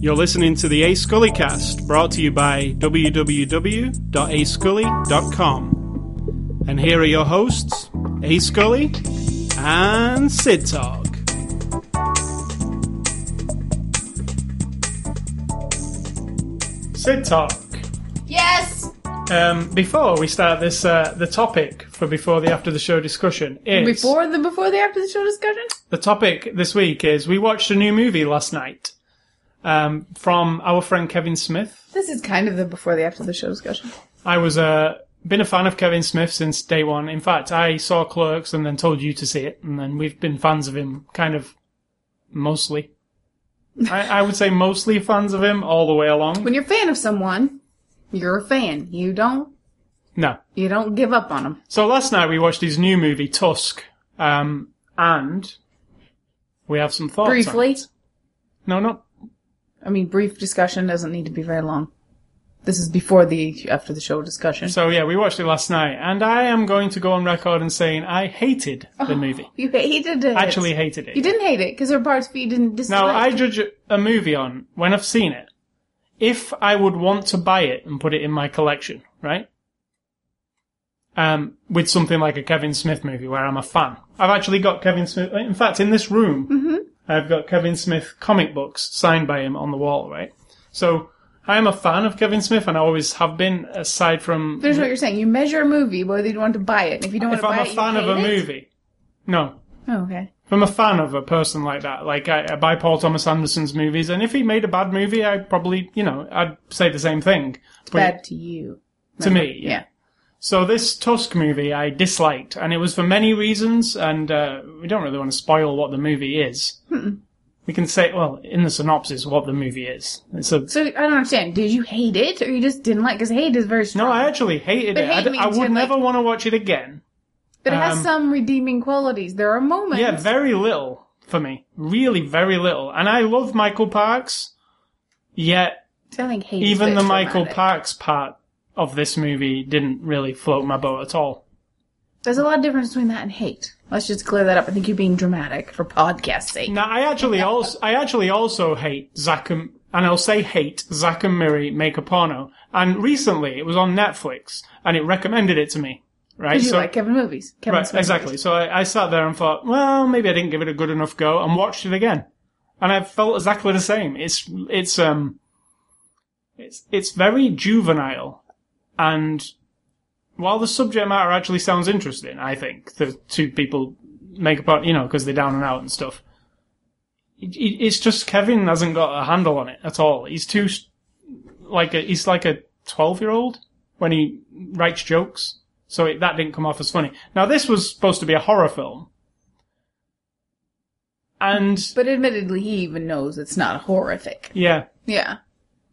You're listening to the A Scully cast, brought to you by www.ascully.com. And here are your hosts, A Scully and Sid Talk. Sid Talk. Um, before we start this, uh, the topic for before the after the show discussion is Before the before the after the show discussion. the topic this week is we watched a new movie last night um, from our friend Kevin Smith. This is kind of the before the after the show discussion. I was uh, been a fan of Kevin Smith since day one. In fact, I saw Clerks and then told you to see it, and then we've been fans of him, kind of mostly. I, I would say mostly fans of him all the way along. When you're a fan of someone, you're a fan. You don't No. you don't give up on them. So last night we watched his new movie Tusk, um, and we have some thoughts. on Briefly. No, no. I mean, brief discussion doesn't need to be very long. This is before the after the show discussion. So yeah, we watched it last night, and I am going to go on record and saying I hated the movie. You hated it. Actually, hated it. You didn't hate it because there were parts you didn't dislike. Now I judge a movie on when I've seen it. If I would want to buy it and put it in my collection, right? Um, with something like a Kevin Smith movie where I'm a fan. I've actually got Kevin Smith. In fact, in this room, I've got Kevin Smith comic books signed by him on the wall, right? So I am a fan of Kevin Smith, and I always have been. Aside from There's what you're saying. You measure a movie whether you want to buy it. If you don't want if to buy I'm a fan of a it? movie, no, Oh, okay. I'm a fan of a person like that. Like I, I buy Paul Thomas Anderson's movies, and if he made a bad movie, I probably, you know, I'd say the same thing. But Bad to you. to me, Yeah. So this Tusk movie I disliked, and it was for many reasons. And uh, we don't really want to spoil what the movie is. We can say, well, in the synopsis, what the movie is. It's a So I don't understand. Did you hate it, or you just didn't like? Because hate is very strong. no, I actually hated But it. I, hate I would you're never like- want to watch it again. But it has um, some redeeming qualities. There are moments. Yeah, very little for me. Really, very little. And I love Michael Parks, yet I think hate. even the Michael dramatic. Parks part of this movie didn't really float my boat at all. There's a lot of difference between that and hate. Let's just clear that up. I think you're being dramatic for podcast sake. Now, I actually also, I actually also hate Zack and, and I'll say hate Zack and Miri make a porno. And recently, it was on Netflix, and it recommended it to me. Right? Because you So- like Kevin movies. Kevin right, exactly. movies. So I, I sat there and thought, well, maybe I didn't give it a good enough go, and watched it again, and I felt exactly the same. It's, it's, um, it's, it's very juvenile, and while the subject matter actually sounds interesting, I think the two people make a part, you know, because they're down and out and stuff. It, it, it's just Kevin hasn't got a handle on it at all. He's too like a, he's like a twelve year old when he writes jokes, so it, that didn't come off as funny. Now this was supposed to be a horror film, and But admittedly, he even knows it's not horrific. yeah, Yeah.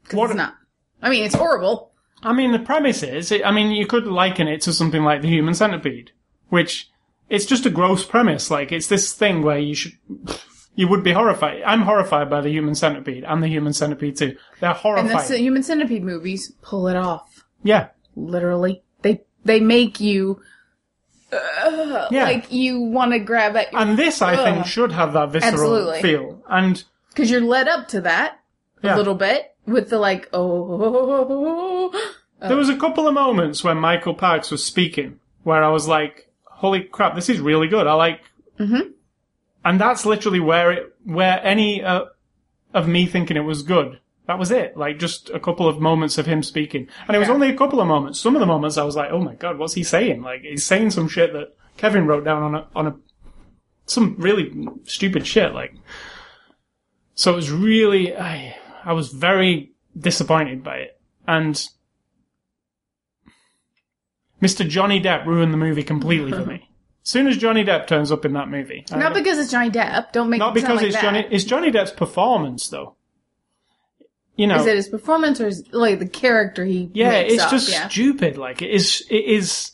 Because What- it's not. I mean, it's horrible. I mean, the premise is, I mean, you could liken it to something like the human centipede, which it's just a gross premise. Like, it's this thing where you should, you would be horrified. I'm horrified by the human centipede and the human centipede too. They're horrified. And horrifying. the Human Centipede movies pull it off. yeah. Literally. They, make you, uh, Yeah. like, you want to grab at your, And this, I think, should have that visceral Absolutely. feel. And because you're led up to that a Yeah. little bit with the like, oh, there was a couple of moments when Michael Parks was speaking where I was like, holy crap, this is really good. I like, Mhm. and that's literally where it, where any, uh, of me thinking it was good. That was it. Like just a couple of moments of him speaking. And it was Yeah. only a couple of moments. Some of the moments I was like, oh my god, what's he saying? Like he's saying some shit that Kevin wrote down on a, on a, some really stupid shit. Like, so it was really, I, I was very disappointed by it. And Mr. Johnny Depp ruined the movie completely for me. As soon as Johnny Depp turns up in that movie, not because it's Johnny Depp. Don't make not it because like it's that. Johnny, it's Johnny Depp's performance though. You know, Is it his performance or is like the character he? yeah, it's up? just yeah. stupid. Like it is, it is.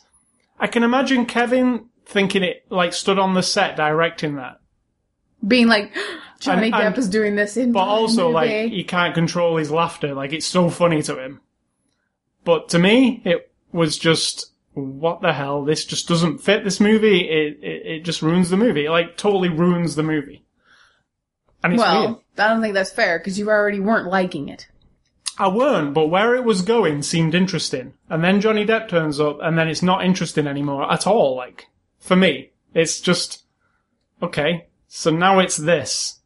I can imagine Kevin thinking it like stood on the set directing that, being like Johnny Depp is doing this in but also movie. like he can't control his laughter. Like it's so funny to him. But to me, it was just what the hell? This just doesn't fit this movie. It, it, it just ruins the movie. It, like, totally ruins the movie. And it's well, weird. I don't think that's fair because you already weren't liking it. I weren't, but where it was going seemed interesting. And then Johnny Depp turns up, and then it's not interesting anymore at all. Like, for me, it's just, okay, so now it's this.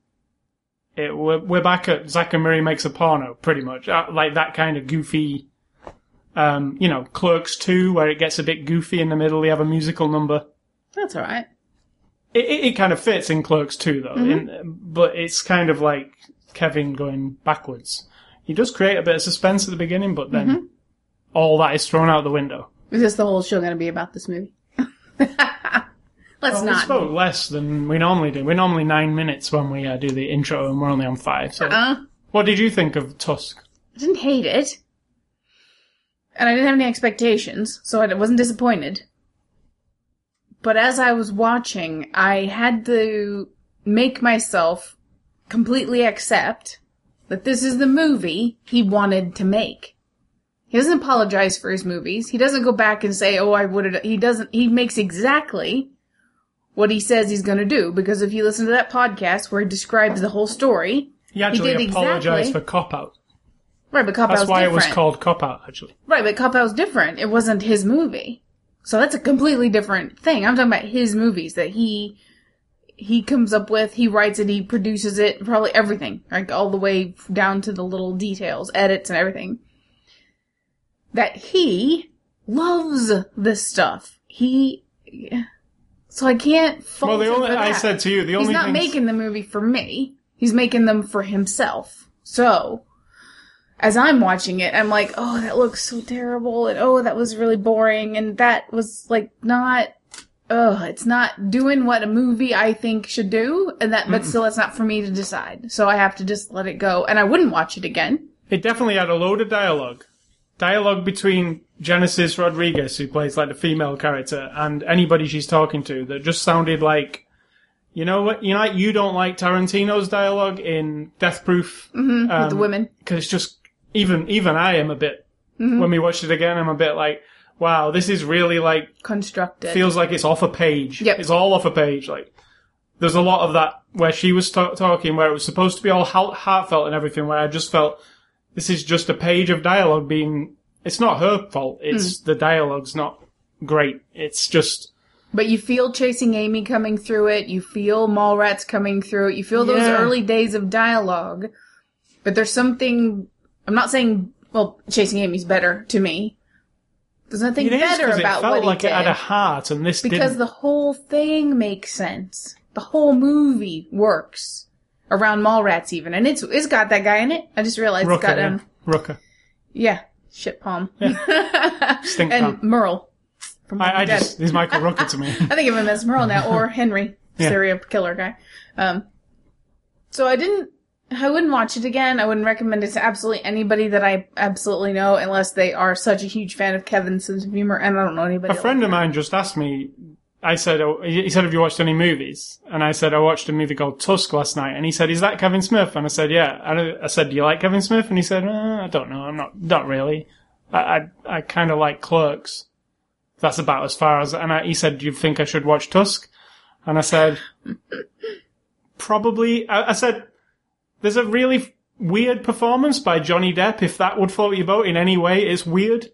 It, we're, we're back at Zack and Miri makes a porno, pretty much. Uh, like that kind of goofy, um, you know, Clerks 2, where it gets a bit goofy in the middle, they have a musical number. That's all right. It, it, kind of fits in Clerks 2, though, in, but it's kind of like Kevin going backwards. He does create a bit of suspense at the beginning, but then all that is thrown out the window. Is this the whole show going to be about this movie? Let's Well, we not. spoke less than we normally do. We're normally nine minutes when we uh, do the intro, and we're only on five. So, Uh, what did you think of Tusk? I didn't hate it. And I didn't have any expectations, so I wasn't disappointed. But as I was watching, I had to make myself completely accept that this is the movie he wanted to make. He doesn't apologize for his movies. He doesn't go back and say, "Oh, I would have." He doesn't. He makes exactly what he says he's going to do. Because if you listen to that podcast where he describes the whole story, He actually did apologized exactly- for Cop Out. right? But Cop out. That's why different. it was called Cop Out, actually. Right, but Cop Out's different. It wasn't his movie. So that's a completely different thing. I'm talking about his movies that he he comes up with, he writes it, he produces it, probably everything, like all the way down to the little details, edits and everything. That he loves this stuff. He so I can't fault Well, the only I said to you, the He's only not thing making the movie for me. He's making them for himself. So, as I'm watching it, I'm like, oh, that looks so terrible, and oh, that was really boring, and that was like not, ugh, it's not doing what a movie I think should do, and that, but still, it's not for me to decide. So I have to just let it go, and I wouldn't watch it again. It definitely had a load of dialogue. Dialogue between Genesis Rodriguez, who plays like the female character, and anybody she's talking to that just sounded like, you know what, you know, you don't like Tarantino's dialogue in Death Proof. with Um, the women. because it's just even even I am a bit mm-hmm. when we watched it again. I'm a bit like, wow, this is really like Constructed. feels like it's off a page. Yep. It's all off a page. Like there's a lot of that where she was ta- talking where it was supposed to be all heart- heartfelt and everything. Where I just felt this is just a page of dialogue being. It's not her fault. It's mm. the dialogue's not great. It's just But you feel Chasing Amy coming through it. You feel Mallrats coming through it. You feel those Yeah. early days of dialogue. But there's something. I'm not saying. Well, Chasing Amy's better to me. There's nothing it is better about it felt what he like did it had a heart, and this because didn't. the whole thing makes sense. The whole movie works around Mallrats even, and it's it's got that guy in it. I just realized it's Rooker, got yeah. um Rooker, yeah shit palm stink and palm. Merle. From I, I just he's Michael Rooker to me. I think of him as Merle now, or Henry, Yeah. serial killer guy. Um, so I didn't, I wouldn't watch it again. I wouldn't recommend it to absolutely anybody that I absolutely know, unless they are such a huge fan of Kevin's sense of humor, and I don't know anybody. A friend of mine just asked me. I said, oh, he said, have you watched any movies? And I said, I watched a movie called Tusk last night. And he said, is that Kevin Smith? And I said, yeah. And I I said, do you like Kevin Smith? And he said, uh, I don't know. I'm not, not really. I, I, I kind of like Clerks. That's about as far as, and I, he said, do you think I should watch Tusk? And I said, probably, I, I said, there's a really weird performance by Johnny Depp. If that would float your boat in any way, it's weird.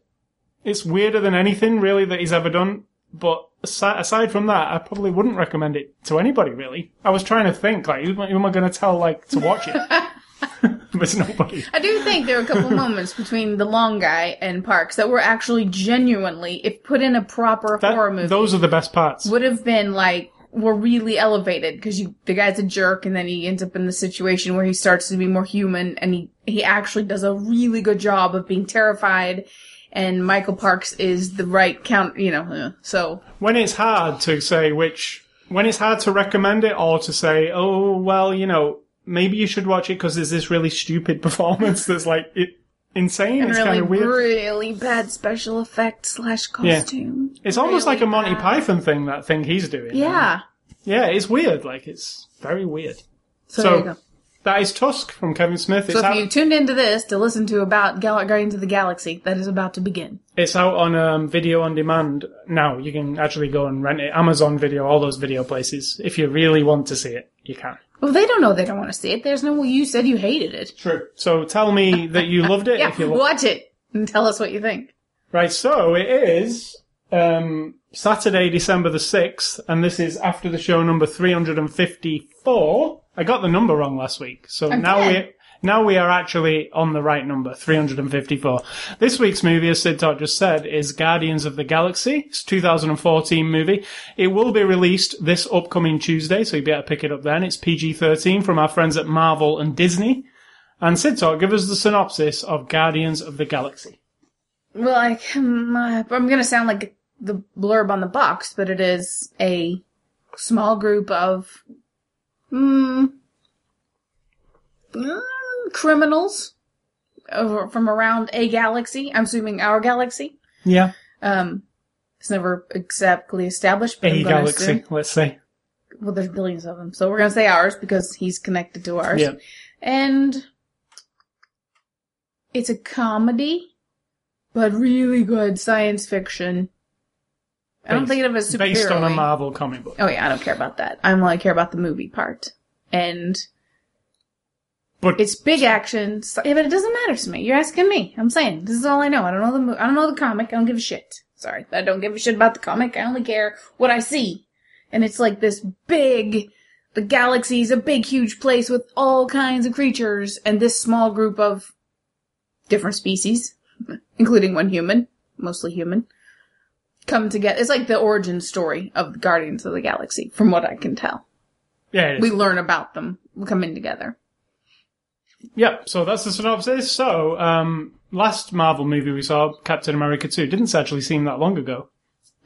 It's weirder than anything really that he's ever done. But aside, from that, I probably wouldn't recommend it to anybody really. I was trying to think like, who, am I going to tell like to watch it? There's nobody. I do think there were a couple moments between the long guy and Parks that were actually genuinely, if put in a proper That- horror movie, Those are the best parts. would have been like were really elevated because you the guy's a jerk and then he ends up in the situation where he starts to be more human and he he actually does a really good job of being terrified and Michael Parks is the right count you know uh, so. When it's hard to say which, when it's hard to recommend it or to say, oh, well, you know, maybe you should watch it because there's this really stupid performance that's like it, insane. and it's really kind of weird. really bad special effects slash costume it's almost like a Monty bad. Python thing, that thing he's doing. yeah Yeah, it's weird. Like, it's very weird. so, So- there you go that is Tusk from Kevin Smith. It's So if out, you tuned into this to listen to about Gal- Guardians of the Galaxy, that is about to begin. it's out on um, video on demand now. You can actually go and rent it. Amazon Video, all those video places. If you really want to see it, you can. Well, they don't know they don't want to see it. There's no. You said you hated it. True. So tell me that you loved it. Yeah, if you lo- watch it and tell us what you think. Right, so it is um, Saturday, December the 6th, and this is after the show number 354. I got the number wrong last week, so now Again. we now we are actually on the right number, 354. This week's movie, as Sid Talk just said, is Guardians of the Galaxy. It's a 2014 movie. It will be released this upcoming Tuesday, so you better pick it up then. It's PG-13 from our friends at Marvel and Disney. And Sid Talk, give us the synopsis of Guardians of the Galaxy. Well, I, I'm going to sound like the blurb on the box, but it is a small group of mm, mm, criminals over, from around a galaxy. I'm assuming our galaxy. Yeah. Um, it's never exactly established, but A I'm galaxy, assume- let's say. well, there's billions of them, so we're gonna say ours because he's connected to ours. Yeah. And it's a comedy, but really good science fiction. I don't think of it as super Based on a Marvel comic book. Oh yeah, I don't care about that. I only care about the movie part. And But it's big action. So, yeah, but it doesn't matter to me. You're asking me. I'm saying this is all I know. I don't know the mo- I don't know the comic. I don't give a shit. Sorry, I don't give a shit about the comic. I only care what I see. And it's like this big. The galaxy's a big, huge place with all kinds of creatures, and this small group of different species, including one human, mostly human, come together. It's like the origin story of the Guardians of the Galaxy, from what I can tell. yeah, is. We learn about them coming together. Yep, so that's the synopsis. So, um, last Marvel movie we saw, Captain America 2, didn't actually seem that long ago.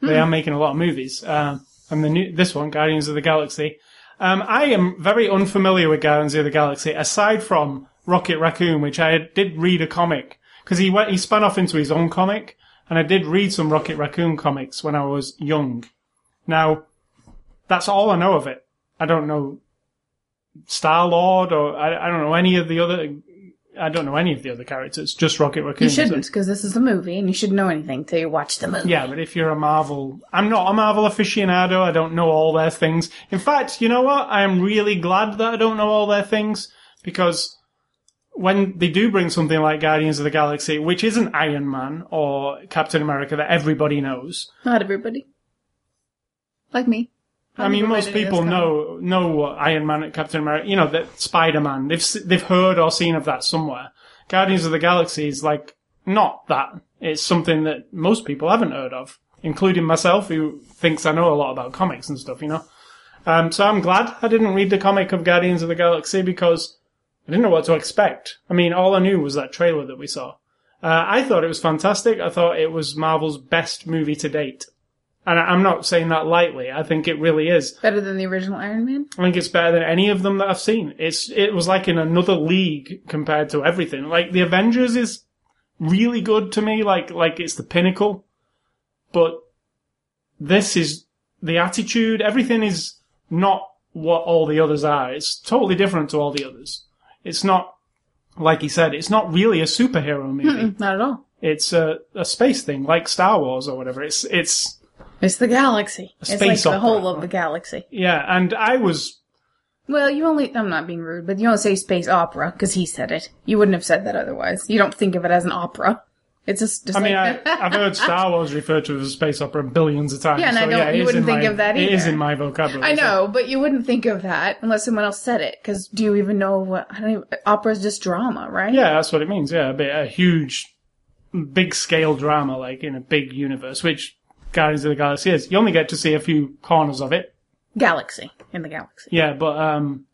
They are making a lot of movies. Um, and the new, this one, Guardians of the Galaxy. Um, I am very unfamiliar with Guardians of the Galaxy, aside from Rocket Raccoon, which I did read a comic, because he went, he spun off into his own comic, and I did read some Rocket Raccoon comics when I was young. Now, that's all I know of it. I don't know Star Lord, or I, I don't know any of the other. I don't know any of the other characters. Just Rocket Raccoon. You shouldn't, because this is a movie, and you shouldn't know anything till you watch the movie. Yeah, but if you're a Marvel, I'm not a Marvel aficionado. I don't know all their things. In fact, you know what? I am really glad that I don't know all their things because when they do bring something like Guardians of the Galaxy, which isn't Iron Man or Captain America that everybody knows, Not everybody. Like me. I mean, most read any of people know know what Iron Man and Captain America, you know, that Spider Man. They've they've heard or seen of that somewhere. Guardians of the Galaxy is like not that. It's something that most people haven't heard of, including myself, who thinks I know a lot about comics and stuff. You know, um, so I'm glad I didn't read the comic of Guardians of the Galaxy because I didn't know what to expect. I mean, all I knew was that trailer that we saw. Uh, I thought it was fantastic. I thought it was Marvel's best movie to date. And I- I'm not saying that lightly. I think it really is. Better than the original Iron Man? I think it's better than any of them that I've seen. It's it was like in another league compared to everything. Like the Avengers is really good to me. Like like it's the pinnacle, but this is the attitude. Everything is not what all the others are. It's totally different to all the others. It's not like he said. It's not really a superhero movie. Not at all. It's a, a space thing, like Star Wars or whatever. It's it's It's the galaxy. it's like space the whole of the galaxy. yeah. And I was Well, you only, I'm not being rude, but you don't say space opera because he said it. You wouldn't have said that otherwise. You don't think of it as an opera. It's just, just I mean, I, like, I've heard Star Wars referred to as a space opera billions of times. Yeah, and I don't. Yeah, you wouldn't think my- of that It is in my vocabulary. I so- know, but you wouldn't think of that unless someone else said it. Because do you even know what? I don't even. Opera's just drama, right? Yeah, that's what it means. Yeah, a, bit, a huge, big scale drama, like in a big universe, which Guardians of the Galaxy is. You only get to see a few corners of it. Galaxy in the galaxy. Yeah, but um,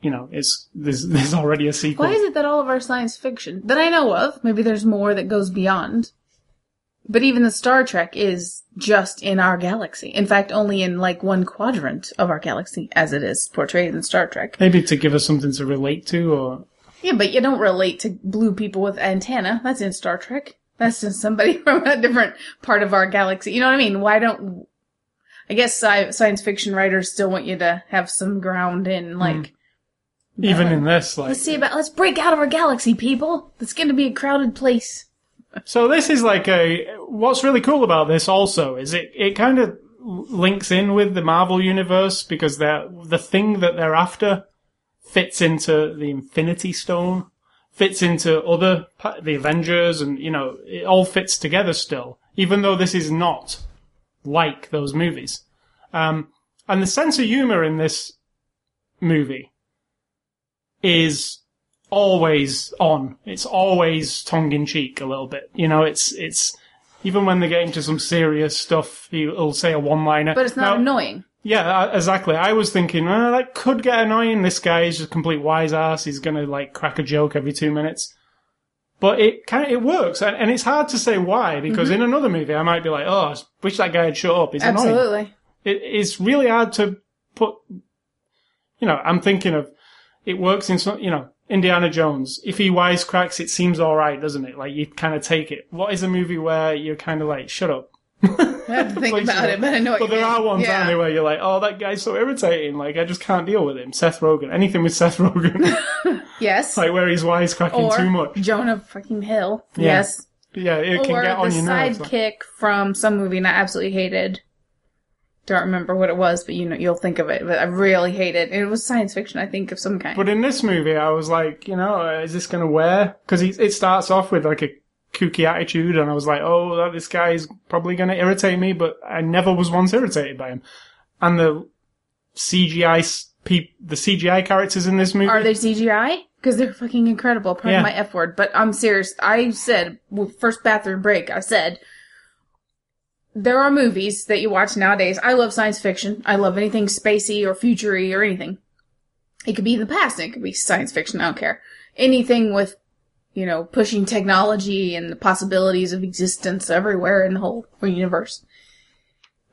you know, it's there's there's already a sequel. Why is it that all of our science fiction that I know of, maybe there's more that goes beyond, but even the Star Trek is just in our galaxy. In fact, only in like one quadrant of our galaxy, as it is portrayed in Star Trek. Maybe to give us something to relate to, or Yeah, but you don't relate to blue people with antenna. That's in Star Trek. That's just somebody from a different part of our galaxy. You know what I mean? Why don't, I guess sci- science fiction writers still want you to have some ground in hmm. like Even in this, like, Let's see about. Let's break out of our galaxy, people. It's going to be a crowded place. So this is like a. What's really cool about this also is it it kind of links in with the Marvel universe because they're the thing that they're after fits into the Infinity Stone, fits into other the Avengers, and you know it all fits together still, even though this is not like those movies. Um, and the sense of humor in this movie is always on. It's always tongue in cheek a little bit. You know, it's it's even when they get into some serious stuff, he'll say a one liner. But it's not annoying. Yeah, uh, exactly. I was thinking, uh, that could get annoying. This guy is just a complete wise ass. He's gonna like crack a joke every two minutes. But it kind of, it works, and, and it's hard to say why because in another movie I might be like, oh, I wish that guy had shut up. He's annoying Absolutely. it, it's really hard to put. You know, I'm thinking of it works in some. You know, Indiana Jones. If he wisecracks, it seems all right, doesn't it? Like you kind of take it. What is a movie where you're kind of like, shut up? I have to think about it, but I know But there mean. are ones, yeah. aren't there, where you're like, oh, that guy's so irritating. Like I just can't deal with him. Seth Rogen. Anything with Seth Rogen, Yes. like where he's wisecracking or too much. Jonah fucking Hill. Yeah. Yes. Yeah, it can or get on your nerves. the sidekick from some movie and I absolutely hated. Don't remember what it was, but you know you'll think of it. But I really hate it. It was science fiction, I think, of some kind. But in this movie, I was like, you know, is this going to wear? Because it starts off with like a kooky attitude, and I was like, oh, this guy is probably going to irritate me, but I never was once irritated by him. And the CGI peop- the CGI characters in this movie, Are they CGI? Because they're fucking incredible. Pardon Yeah. my F word, but I'm serious. I said, well, first bathroom break, I said, there are movies that you watch nowadays. I love science fiction. I love anything spacey or futury or anything. It could be the past, it could be science fiction, I don't care. Anything with, you know, pushing technology and the possibilities of existence everywhere in the whole universe.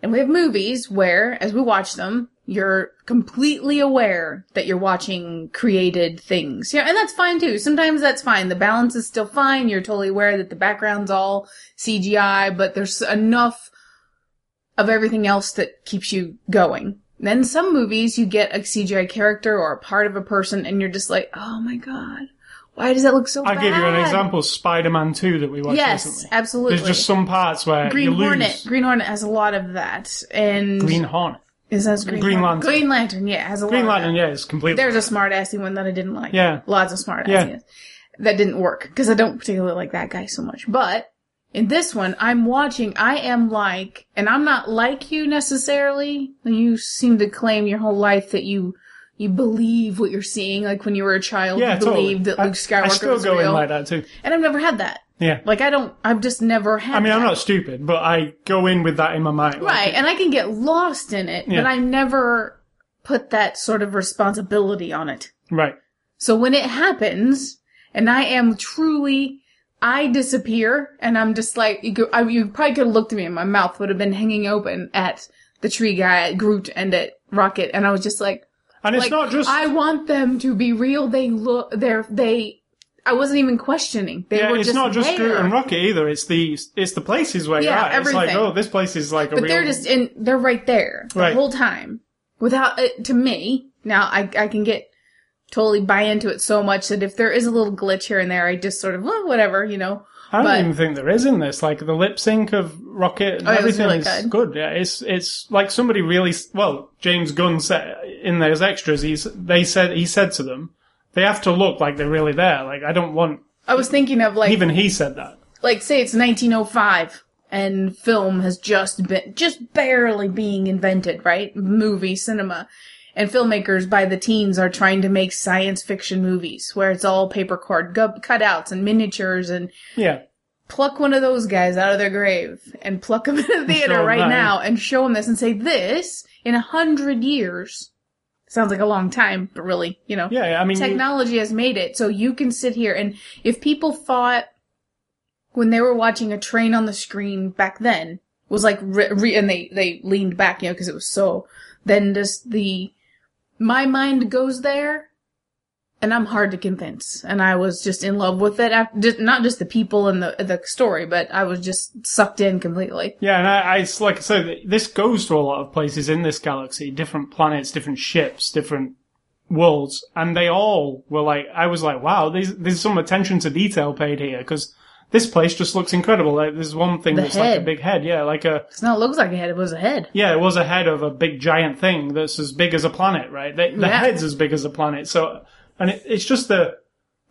And we have movies where, as we watch them, you're completely aware that you're watching created things. Yeah, and that's fine too. Sometimes that's fine. The balance is still fine. You're totally aware that the background's all CGI, but there's enough of everything else that keeps you going. Then some movies you get a CGI character or a part of a person and you're just like, oh my god, why does that look so bad? I'll bad? give you an example: Spider-Man Two that we watched Yes, recently. absolutely. There's just some parts where Green you lose. Hornet. Green Hornet has a lot of that. And Green Hornet. is that Green, Green Hornet? Lantern. Green Lantern, yeah, has a Green lot of Lantern, yeah, is completely. There's a smart assy one that I didn't like. Yeah. Lots of smart Yeah. That didn't work because I don't particularly like that guy so much. But in this one, I'm watching, I am like, and I'm not like you necessarily. You seem to claim your whole life that you, you believe what you're seeing. Like when you were a child, yeah, you totally. believed that I- Luke Skywalker I still was go real. in like that too. and I've never had that. Yeah. Like I don't, I've just never had I mean, I'm not stupid, but I go in with that in my mind. like, Right, and I can get lost in it, Yeah. but I never put that sort of responsibility on it. Right. So when it happens, and I am truly, I disappear, and I'm just like, you, could, I, you probably could have looked at me and my mouth would have been hanging open at the tree guy, at Groot, and at Rocket, and I was just like, And it's like, not just. I want them to be real. They look, they're, they, I wasn't even questioning. They yeah, were it's just not just. Groot and Rocket either. It's the it's the places where you're Yeah, at. It's like, everything. oh, this place is like a But real. they're just in, they're right there the Right. whole time. Without it, to me, now I, I can get totally buy into it so much that if there is a little glitch here and there, I just sort of, well, whatever, you know. I don't but- even think there is in this. Like the lip sync of Rocket and Oh, everything really is good. good. Yeah, it's it's like somebody really well. James Gunn said in those extras. He's they said he said to them, they have to look like they're really there. Like I don't want. I was thinking of like, Even he said that. like say it's 1905 and film has just been, just barely being invented, right? Movie, cinema. And filmmakers by the teens are trying to make science fiction movies where it's all paper cord gu- cutouts and miniatures and Yeah, pluck one of those guys out of their grave and pluck them in the theater right that. now and show them this and say this in a hundred years sounds like a long time but really you know yeah. I mean, you- technology has made it so you can sit here and if people thought when they were watching a train on the screen back then was like re- re- and they they leaned back you know because it was so then just the my mind goes there and I'm hard to convince. And I was just in love with it. Just, not just the people and the the story but I was just sucked in completely. Yeah, and I, I like I said, this goes to a lot of places in this galaxy, different planets, different ships, different worlds, and they all were like, I was like, wow, there's there's some attention to detail paid here because this place just looks incredible. Like there's one thing The that's like a head. big head, yeah, like a It's not. Looks like a head. It was a head. yeah, it was a head of a big giant thing that's as big as a planet, right? The, the Yeah. head's as big as a planet, so and it, it's just the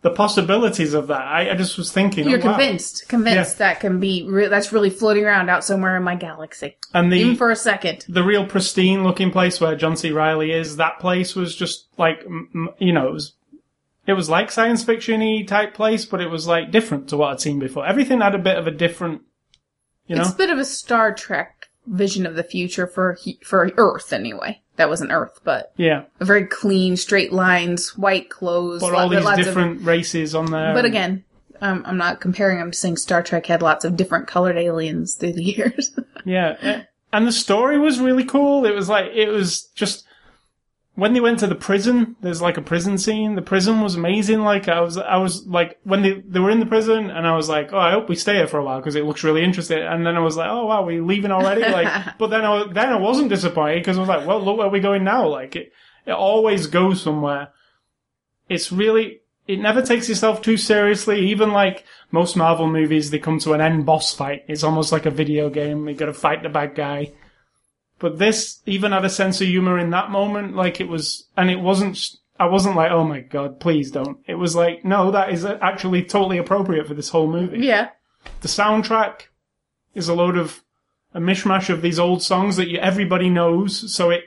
the possibilities of that. I, I just was thinking, You're oh, wow. convinced, convinced that can be re- that's really floating around out somewhere in my galaxy, and the even for a second. the real pristine looking place where John C. Reilly is, that place was just like, m- m- you know, it was, it was like science fiction-y type place, but it was like different to what I'd seen before. Everything had a bit of a different, you know? It's a bit of a Star Trek vision of the future for he- for Earth, anyway. That wasn't Earth, but yeah. a very clean, straight lines, white clothes. But lo- all these lots of- different races on there. but again, um, I'm not comparing. I'm saying Star Trek had lots of different colored aliens through the years. Yeah. And the story was really cool. It was like, it was just, when they went to the prison, there's like a prison scene. The prison was amazing. Like I was, I was like, when they, they were in the prison and I was like, oh, I hope we stay here for a while because it looks really interesting. And then I was like, oh wow, we're leaving already. Like, but then I, then I wasn't disappointed because I was like, well, look where we're going now. Like it, it always goes somewhere. It's really, it never takes itself too seriously. Even like most Marvel movies, they come to an end boss fight. It's almost like a video game. You gotta fight the bad guy. But this even had a sense of humor in that moment. Like it was, and it wasn't, I wasn't like, oh my god, please don't. It was like, no, that is actually totally appropriate for this whole movie. yeah, The soundtrack is a load of a mishmash of these old songs that you, everybody knows. So it,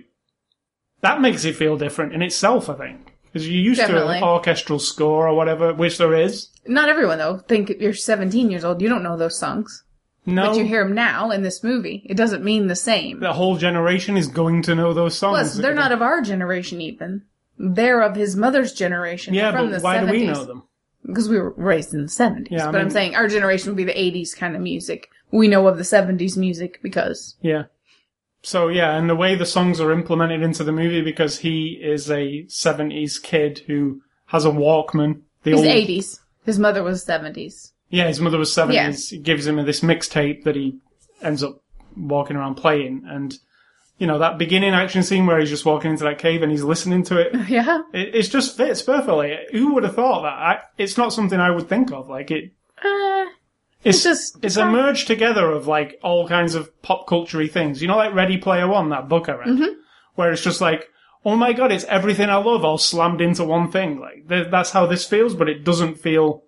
that makes it feel different in itself, I think. Because you're used Definitely. to an orchestral score or whatever, which there is. not everyone though. Think if you're 17 years old, you don't know those songs, No, but you hear them now in this movie. It doesn't mean the same. the whole generation is going to know those songs. Plus, they're not of our generation even. They're of his mother's generation. Yeah, from but the why 70s. do we know them? Because we were raised in the 70s. Yeah, I but I'm mean- saying our generation would be the 80s kind of music. We know of the 70s music because Yeah. So yeah, and the way the songs are implemented into the movie because he is a 70s kid who has a Walkman. The he's old, 80s. His mother was 70s. Yeah, his mother was seven. Yeah. He gives him this mixtape that he ends up walking around playing. And, you know, that beginning action scene where he's just walking into that cave and he's listening to it, Yeah. it, it just fits perfectly. Who would have thought that? I, it's not something I would think of. Like, it, Uh, it's just- it's a merge together of like all kinds of pop culture things. You know, like Ready Player One, that book I read, Mm-hmm. where it's just like, oh my god, it's everything I love all slammed into one thing. Like th- that's how this feels, but it doesn't feel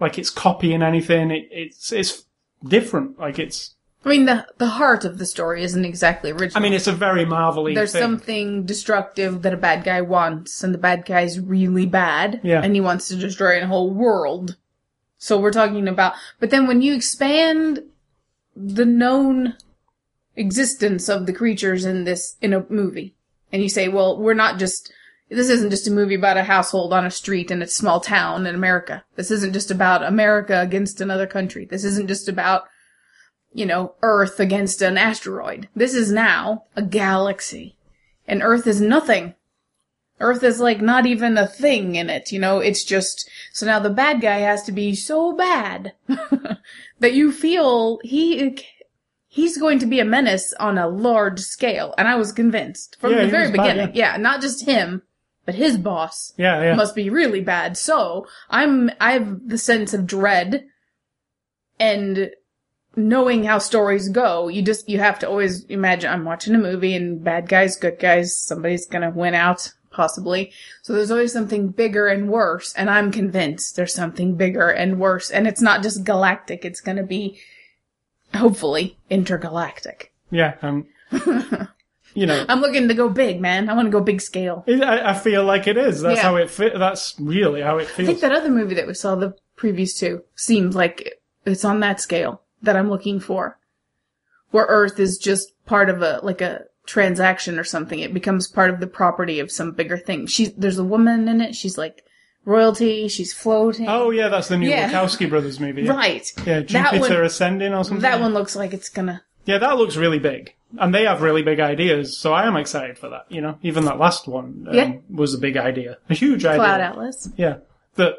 like it's copying anything. It, it's it's different. Like it's. I mean, the the heart of the story isn't exactly original. I mean, it's a very marvelly. There's thing. something destructive that a bad guy wants, and the bad guy's really bad, Yeah. and he wants to destroy a whole world. So we're talking about, but then when you expand the known existence of the creatures in this, in a movie, and you say, well, we're not just, this isn't just a movie about a household on a street in a small town in America. This isn't just about America against another country. This isn't just about, you know, Earth against an asteroid. This is now a galaxy. And Earth is nothing. Earth is like not even a thing in it, you know, it's just, so now the bad guy has to be so bad that you feel he, he's going to be a menace on a large scale. And I was convinced from Yeah, the very was bad, beginning. yeah, not just him, but his boss Yeah, yeah. must be really bad. So I'm I have the sense of dread and knowing how stories go, you just you have to always imagine I'm watching a movie and bad guys, good guys, somebody's gonna win out, possibly. So there's always something bigger and worse, and I'm convinced there's something bigger and worse, and it's not just galactic, it's gonna be hopefully intergalactic. yeah. Um, you know, I'm looking to go big, man. I wanna go big scale. I, I feel like it is. That's Yeah. how it fit. That's really how it feels. I think that other movie that we saw the previews to seemed like it's on that scale that I'm looking for. Where Earth is just part of a, like a transaction or something. It becomes part of the property of some bigger thing. She's, there's a woman in it. She's like royalty. She's floating. oh yeah, that's the new Yeah. Wachowski brothers movie. Yeah, right. yeah Jupiter one- Ascending or something. That one looks like it's gonna, Yeah, that looks really big. And they have really big ideas, so I am excited for that, you know? Even that last one um, Yeah. was a big idea. A huge idea. Cloud Atlas. Yeah. That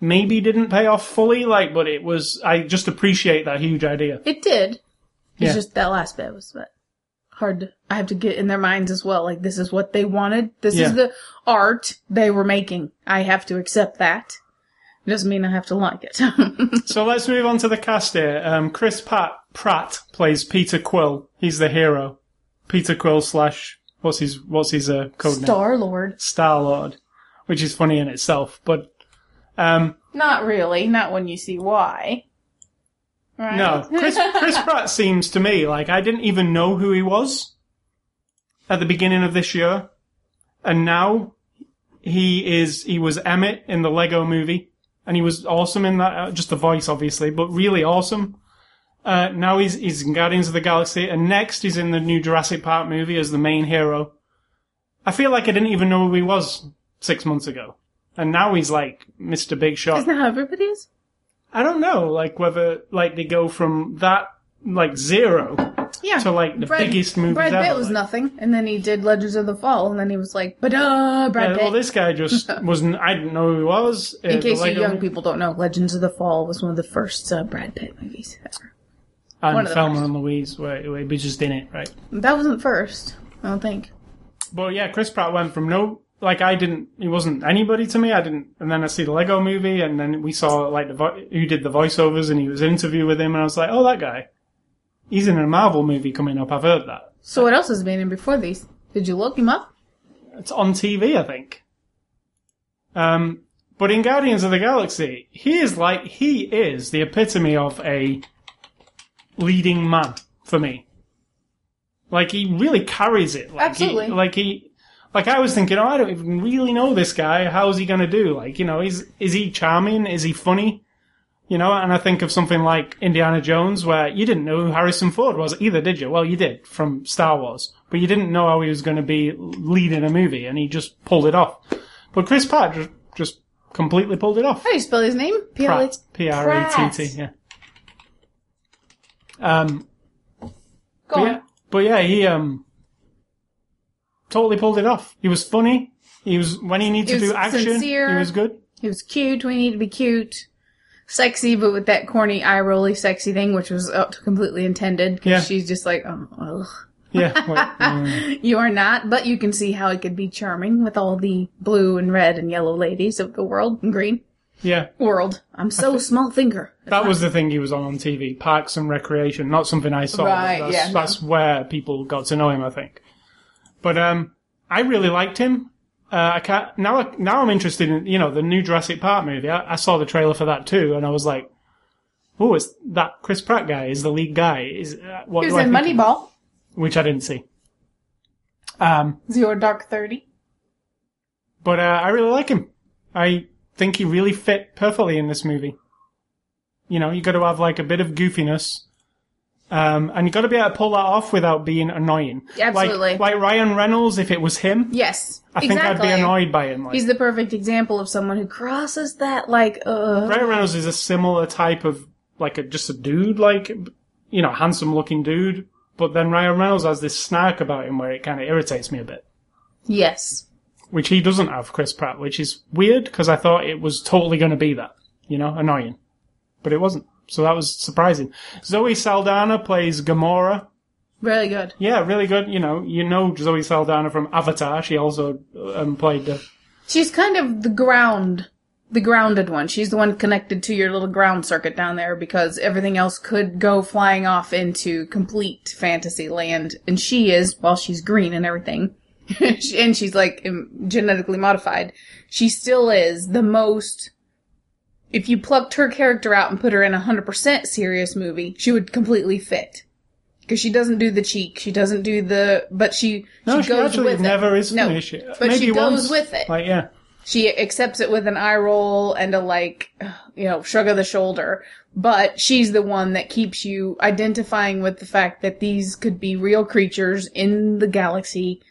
maybe didn't pay off fully, like, but it was, I just appreciate that huge idea. It did. It's Yeah. just that last bit was, but hard. To, I have to get in their minds as well. Like this is what they wanted. This Yeah. is the art they were making. I have to accept that. It doesn't mean I have to like it. So let's move on to the cast here. Um, Chris Pat, Pratt plays Peter Quill. He's the hero. Peter Quill slash what's his what's his uh, code name? Star Lord. Star Lord, which is funny in itself. But um, Not really. Not when you see why. Right? no, Chris Chris Pratt seems to me like I didn't even know who he was at the beginning of this year, and now he is he was Emmett in the Lego Movie, and he was awesome in that. Uh, just the voice, obviously, but really awesome. Uh, now he's he's in Guardians of the Galaxy, and next he's in the new Jurassic Park movie as the main hero. I feel like I didn't even know who he was six months ago, and now he's like Mr. Big Shot. Isn't that how everybody is? I don't know, like whether like they go from that like zero Yeah. to like the Brad, biggest movies Brad ever. Pitt was like. nothing, and then he did Legends of the Fall, and then he was like, but uh, Brad Yeah, Pitt. well, this guy just wasn't. I didn't know who he was. uh, In case you young people don't know, Legends of the Fall was one of the first uh, Brad Pitt movies ever. and one Thelma and Louise were, were just in it, right? That wasn't first, I don't think. But yeah, Chris Pratt went from no, like I didn't, he wasn't anybody to me. I didn't, and then I see the Lego Movie, and then we saw like the vo- who did the voiceovers, and he was in an interview with him, and I was like, oh, that guy, he's in a Marvel movie coming up. I've heard that. So what else has been in before these? Did you look him up? It's on TV, I think. Um, but in Guardians of the Galaxy, he is like he is the epitome of a leading man for me. Like he really carries it. Like Absolutely. He, like he, like I was thinking, oh, I don't even really know this guy. How's he going to do? Like, you know, is is he charming? Is he funny? You know, and I think of something like Indiana Jones, where you didn't know who Harrison Ford was either, did you? Well, you did from Star Wars, but you didn't know how he was going to be leading a movie, and he just pulled it off. But Chris Pratt just, just completely pulled it off. How do you spell his name? P L Pratt, H. P R A T T, yeah. Um, Go but on. yeah, but yeah, he um totally pulled it off. He was funny. He was when he needed He to do action. sincere. He was good. He was cute when he needed to be cute. Sexy, but with that corny eye rolly sexy thing, which was completely intended. Because Yeah. she's just like, oh, ugh. Yeah, mm, You are not, but you can see how it could be charming with all the blue and red and yellow ladies of the world and green yeah. world. I'm so small finger. That was the thing he was on on TV, Parks and Recreation, not something I saw. Right, that's, yeah, no. that's where people got to know him, I think. But um, I really liked him. Uh, I can't now. I- Now I'm interested in you know the new Jurassic Park movie. I, I saw the trailer for that too, and I was like, "Oh, it's that Chris Pratt guy? Is the lead guy? Is uh, what He was in Moneyball. which I didn't see. Um, Zero Dark Thirty. but uh, I really like him. I think he really fit perfectly in this movie. You know, you got to have like a bit of goofiness, um, and you got to be able to pull that off without being annoying. Absolutely. Like, like Ryan Reynolds, if it was him, Yes, I think exactly. I'd be annoyed by him. Like, He's the perfect example of someone who crosses that like uh Ryan Reynolds is a similar type of like a just a dude, like you know, handsome looking dude. But then Ryan Reynolds has this snark about him where it kind of irritates me a bit. yes. which he doesn't have, Chris Pratt, which is weird because I thought it was totally going to be that, you know, annoying, but it wasn't. So that was surprising. Zoe Saldana plays Gamora. Really good. Yeah, really good. You know, you know Zoe Saldana from Avatar. She also um, played the. She's kind of the ground, the grounded one. She's the one connected to your little ground circuit down there because everything else could go flying off into complete fantasy land. And she is, while she's green and everything, and she's like genetically modified, she still is the most. If you plucked her character out and put her in a 100% serious movie, she would completely fit. Because she doesn't do the cheek, she doesn't do the, but she, No, she she, goes actually with never it. is No, funny. She, but maybe she goes once. with it. Like, yeah. She accepts it with an eye roll and a like, you know, shrug of the shoulder. But she's the one that keeps you identifying with the fact that these could be real creatures in the galaxy,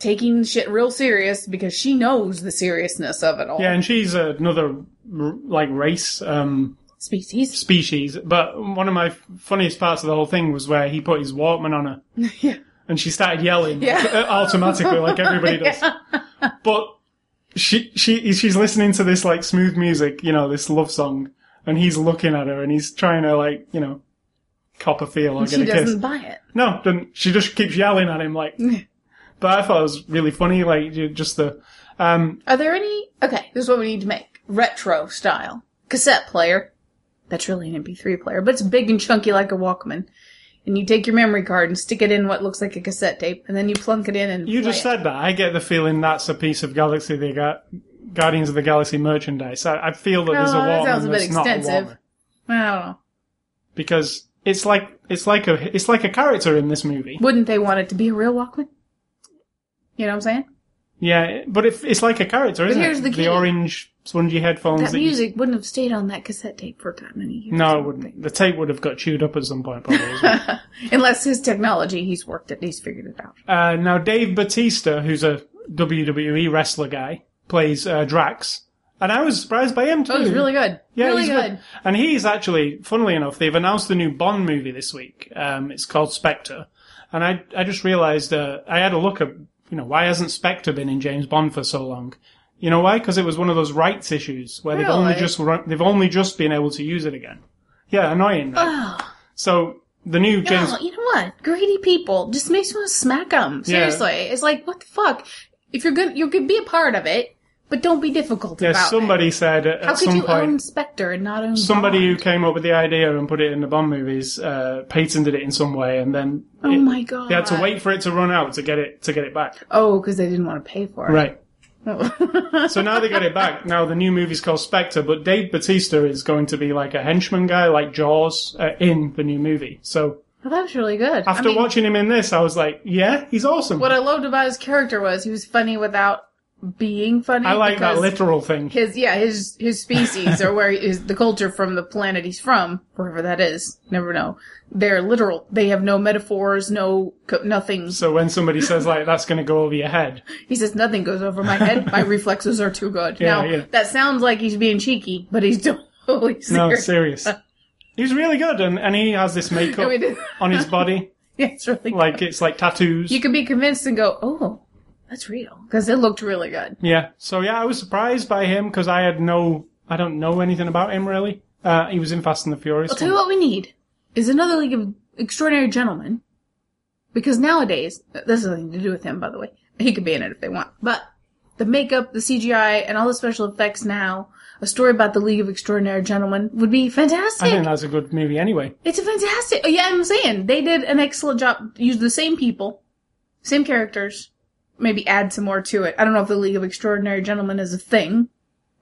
taking shit real serious because she knows the seriousness of it all. Yeah, and she's another like race um, Species. species. But one of my funniest parts of the whole thing was where he put his Walkman on her. Yeah. and she started yelling Yeah. uh, automatically like everybody does. But she she she's listening to this like smooth music, you know, this love song, and he's looking at her and he's trying to like you know cop a feel or She get a kiss. She doesn't buy it. No, doesn't. She just keeps yelling at him like. but I thought it was really funny, like you- just the. Um, Are there any? Okay, this is what we need to make retro style cassette player. That's really an MP3 player, but it's big and chunky like a Walkman. And you take your memory card and stick it in what looks like a cassette tape, and then you plunk it in and you play just it. said that. I get the feeling that's a piece of Galaxy the Guardians of the Galaxy merchandise. I, I feel that there's a Oh, that Walkman sounds a bit that's not a extensive. Walkman I don't know. because it's like it's like a it's like a character in this movie. Wouldn't they want it to be a real Walkman? You know what I'm saying? Yeah, but it, it's like a character, isn't here's it? the key. orange spongy headphones. That that you- music wouldn't have stayed on that cassette tape for that many years. no, it wouldn't. The tape would have got chewed up at some point, probably. as well. Unless his technology, he's worked it, he's figured it out. uh, now, Dave Batista, who's a WWE wrestler guy, plays uh, Drax, and I was surprised by him too. Oh, he's really good. Yeah, really he's good. And he's actually, funnily enough, they've announced the new Bond movie this week. Um, it's called Spectre. And I, I just realized, uh, I had a look at, you know, why hasn't Spectre been in James Bond for so long? You know why? Because it was one of those rights issues where they've only Really? just, run, they've only just been able to use it again. Yeah, annoying. Right? Oh, So, the new James, no, you know what? Greedy people just makes me want to smack them. Yeah. Seriously, it's like what the fuck. If you're good, you could be a part of it, but don't be difficult yeah, about somebody it. said at, How at could you point, own Spectre and not own somebody who came up with the idea and put it in the Bond movies, uh, patented it in some way and then Oh it- my god! they had to wait for it to run out to get it, to get it back. Oh, because they didn't want to pay for it. Right. Oh. So now they got it back. Now the new movie's called Spectre, but Dave Batista is going to be like a henchman guy, like Jaws, uh, in the new movie. So Well, that was really good. after I mean, watching him in this, I was like, yeah, he's awesome. what I loved about his character was he was funny without being funny. I like that literal thing. His yeah, his his species or where is the culture from the planet he's from, wherever that is. Never know. They're literal. They have no metaphors, no co- nothing. So when somebody says like that's going to go over your head, He says nothing goes over my head. My reflexes are too good. Yeah, now yeah. that sounds like he's being cheeky, but he's totally no, serious. serious. He's really good, and, and he has this makeup on his body, yeah, it's really like it's like tattoos. you can be convinced and go, oh, that's real because it looked really good. Yeah. So yeah, I was surprised by him because I had no, I don't know anything about him really. Uh, he was in Fast and the Furious. I'll tell you what we need is another League of Extraordinary Gentlemen. Because nowadays, this has nothing to do with him, by the way. He could be in it if they want. But the makeup, the CGI, and all the special effects now, a story about the League of Extraordinary Gentlemen would be fantastic. I think that's a good movie anyway. It's a fantastic. Yeah, I'm saying they did an excellent job. Used the same people, same characters. Maybe add some more to it. I don't know if the League of Extraordinary Gentlemen is a thing.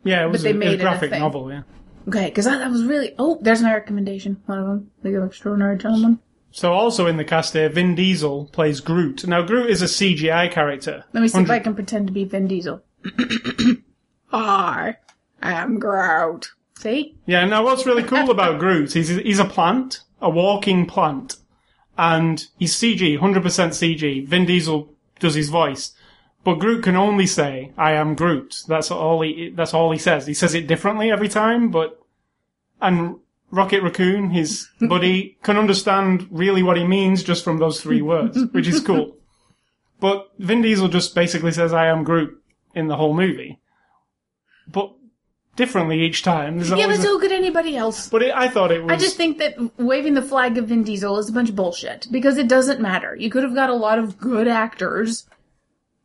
Yeah, it was they a, made a it a graphic novel. Yeah. Okay, because that was really. Oh, there's my recommendation. One of them, League of Extraordinary Gentlemen. So also in the cast here, Vin Diesel plays Groot. Now Groot is a CGI character. Let me see if 100 I can pretend to be Vin Diesel. I am Groot. See? Yeah. Now what's really cool about Groot? He's he's a plant, a walking plant, and he's CG, hundred percent CG. Vin Diesel does his voice, but Groot can only say "I am Groot." That's all he. That's all he says. He says it differently every time, but and Rocket Raccoon, his buddy, can understand really what he means just from those three words, which is cool. But Vin Diesel just basically says "I am Groot" in the whole movie, but differently each time. There's Yeah, but always a- so could anybody else. but it, I thought it was. I just think that waving the flag of Vin Diesel is a bunch of bullshit because it doesn't matter. You could have got a lot of good actors.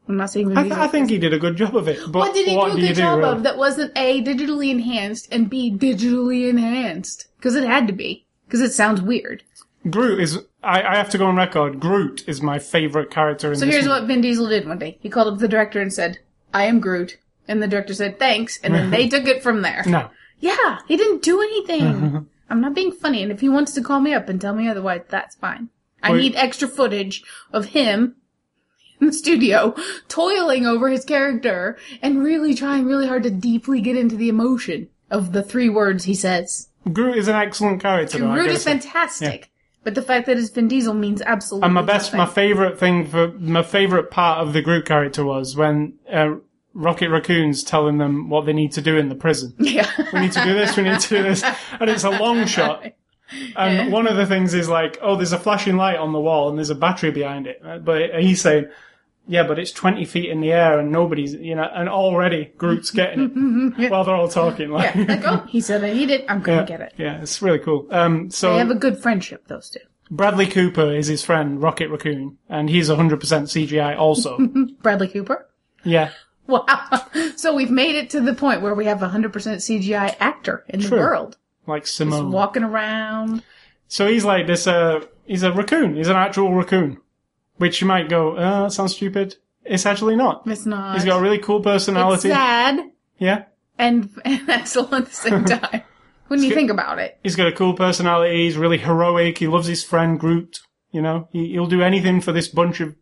I'm not saying Vin I, th- Diesel. I think he did a good job of it. But what did he do a good job really? of that wasn't A, digitally enhanced, and B, digitally enhanced? Because it had to be. Because it sounds weird. Groot is. I, I have to go on record. Groot is my favorite character in So this here's movie. what Vin Diesel did one day. He called up the director and said, I am Groot. And the director said, thanks. And then they took it from there. No, Yeah, he didn't do anything. I'm not being funny. And if he wants to call me up and tell me otherwise, that's fine. I need extra footage of him in the studio toiling over his character and really trying really hard to deeply get into the emotion of the three words he says. Groot is an excellent character. Though, I Groot gotta is say. fantastic. But the fact that it's Vin Diesel means absolutely And my best, my nothing. favorite thing for my favorite part of the Groot character was when uh, Rocket Raccoon's telling them what they need to do in the prison. Yeah. We need to do this. We need to do this, and it's a long shot. And one of the things is like, oh, there's a flashing light on the wall and there's a battery behind it. Uh, But he's saying, yeah, but it's 20 feet in the air and nobody's, you know, and already Groot's getting it while they're all talking. Like, Yeah, like, oh, he said I need it. I'm gonna yeah, get it. yeah, it's really cool. Um, so They have a good friendship, those two. Bradley Cooper is his friend, Rocket Raccoon, and he's 100% CGI also. Bradley Cooper. yeah. Wow. So we've made it to the point where we have a 100% CGI actor in the world. Like Just Simone. walking around. So he's like this, uh, he's a raccoon. He's an actual raccoon. Which you might go, uh, that sounds stupid. It's actually not. It's not. He's got a really cool it's personality. sad Yeah. and, and excellent at the same time. when you think about it. He's got a cool personality. He's really heroic. He loves his friend Groot. You know, he, he'll do anything for this bunch of,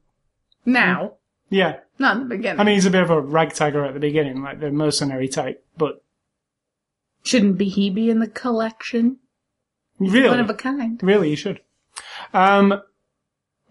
Now. yeah. Not in the beginning. I mean, he's a bit of a ragtagger at the beginning, like the mercenary type, but Shouldn't be he be in the collection? really, One of a kind. really, he should. Um,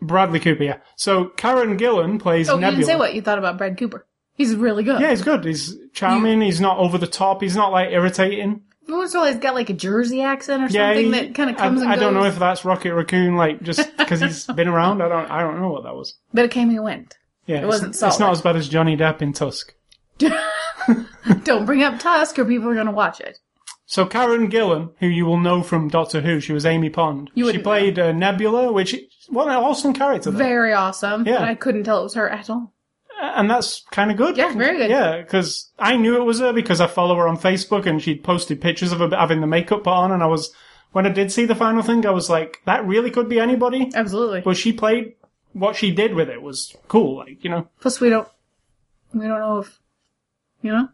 Bradley Cooper, yeah. So Karen Gillan plays Oh, you didn't say what you thought about Brad Cooper. He's really good. Yeah, he's good. He's charming. He's not over the top. He's not like irritating. Once in a while, he's got like a Jersey accent or Yeah, something he- that kind of I, comes and I goes. don't know if that's Rocket Raccoon, like just because he's been around. I don't. I don't know what that was. But it came and went. Yeah, It wasn't it's, it's not as bad as Johnny Depp in Tusk. Don't bring up Tusk or people are going to watch it. So Karen Gillan, who you will know from Doctor Who, she was Amy Pond. You she played uh, Nebula, which what an awesome character. Though. Very awesome. Yeah. I couldn't tell it was her at all. and that's kind of good. Yeah, very good. Yeah, because I knew it was her because I follow her on Facebook and she'd posted pictures of her having the makeup put on, and I was when I did see the final thing, I was like, that really could be anybody. Absolutely. But she played what she did with it was cool, like you know. Plus, we don't, we don't know if, you know?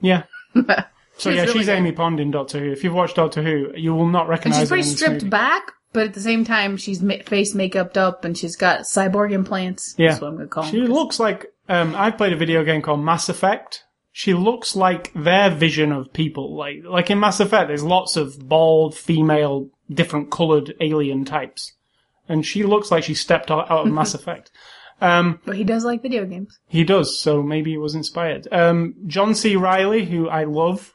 Yeah. So She's yeah, really she's good. Amy Pond in Doctor Who. If you've watched Doctor Who, you will not And recognize she's her pretty in this stripped movie. back, but at the same time, she's ma- face makeuped up and she's got cyborg implants. Yeah. That's what I'm going to call She them. looks like um, I played a video game called Mass Effect. She looks like their vision of people. Like like in Mass Effect, there's lots of bald, female, different coloured alien types, and she looks like she stepped out, out of Mass Effect. Um, But he does like video games. he does, so maybe he was inspired. Um, John C. Reilly, who I love,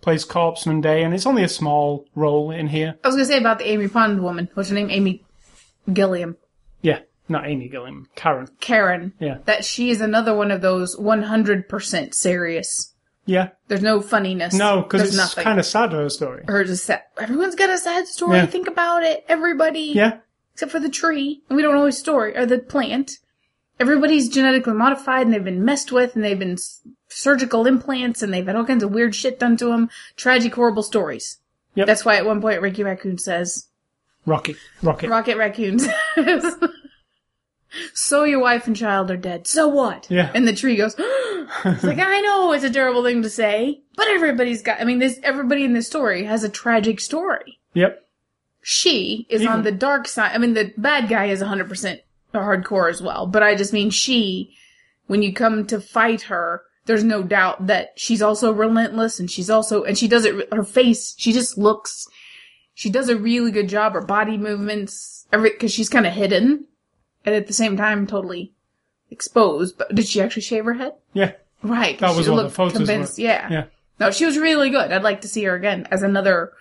plays Corpsman Dey, and it's only a small role in here. I was going to say about the Amy Pond woman. What's her name? Amy Gilliam. Yeah, not Amy Gilliam, Karen. Karen. Yeah. That she is another one of those 100% serious. Yeah, There's no funniness. no, because it's nothing. kind of sad her story. Hers is sad. Everyone's got a sad story. Yeah. Think about it. Everybody. Yeah, Except for the tree. And we don't know his story. Or the plant. Everybody's genetically modified and they've been messed with and they've been s- surgical implants and they've had all kinds of weird shit done to them. Tragic, horrible stories. Yep. That's why at one point Ricky Raccoon says, Rocket, Rocket. Rocket Raccoon says, So your wife and child are dead. So what? Yeah. And the tree goes, It's like, I know it's a terrible thing to say, but everybody's got, I mean, this, everybody in this story has a tragic story. Yep. She is Even- on the dark side. I mean, the bad guy is 100% hardcore as well, but I just mean she, when you come to fight her, there's no doubt that she's also relentless and she's also, and she does it, her face, she just looks, she does a really good job, her body movements, every, cause she's kind of hidden and at the same time totally exposed. But did she actually shave her head? Yeah. Right. That was the looked photos convinced. were. Yeah. Yeah. No, she was really good. I'd like to see her again as another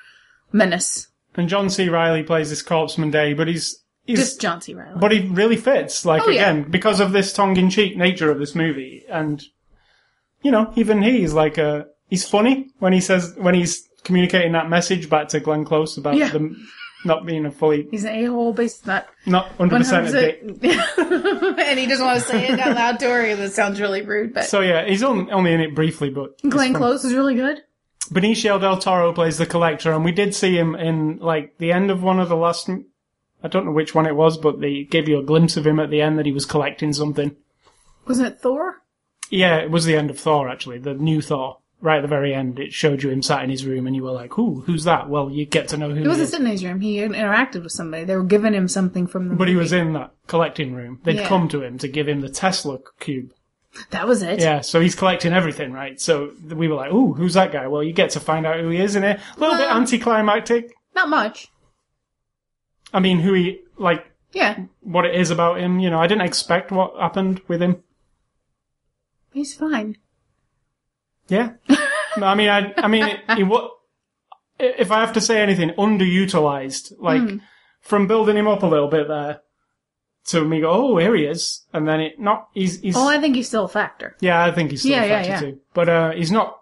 menace. And John C. Reilly plays this Corpsman Dey, but he's, he's Just John C. Reilly. but he really fits. Like Oh, yeah. again, because of this tongue-in-cheek nature of this movie, and you know, even he's like a he's funny when he says when he's communicating that message back to Glenn Close about Yeah. them not being a fully He's an a-hole based not not hundred percent a dick. 100%. and he doesn't want to say it out loud to her. That sounds really rude, but So yeah, he's only, only in it briefly, but Glenn. Close is really good. Benicio del Toro plays the collector, and we did see him in like the end of one of the last. I don't know which one it was, but they gave you a glimpse of him at the end that he was collecting something. Wasn't it Thor? Yeah, it was the end of Thor actually, the new Thor. Right at the very end, it showed you him sat in his room, and you were like, "Ooh, who's that?" Well, you get to know who. He he wasn't sitting in his room. He interacted with somebody. They were giving him something from the But he was in that collecting room. They'd Yeah. come to him to give him the Tesla cube. That was it. Yeah, so he's collecting everything, right? So we were like, "Ooh, who's that guy?" Well, you get to find out who he is in it. A little bit Well- anticlimactic. Not much. I mean, who he like, Yeah. what it is about him. You know, I didn't expect what happened with him. He's fine. Yeah. I mean, I, I mean, it, it, what, if I have to say anything, underutilized. Like, Hmm. from building him up a little bit there to me go, oh, here he is, and then it not he's he's Oh, I think he's still a factor. yeah, I think he's still Yeah, a yeah, factor yeah. too, but uh, he's not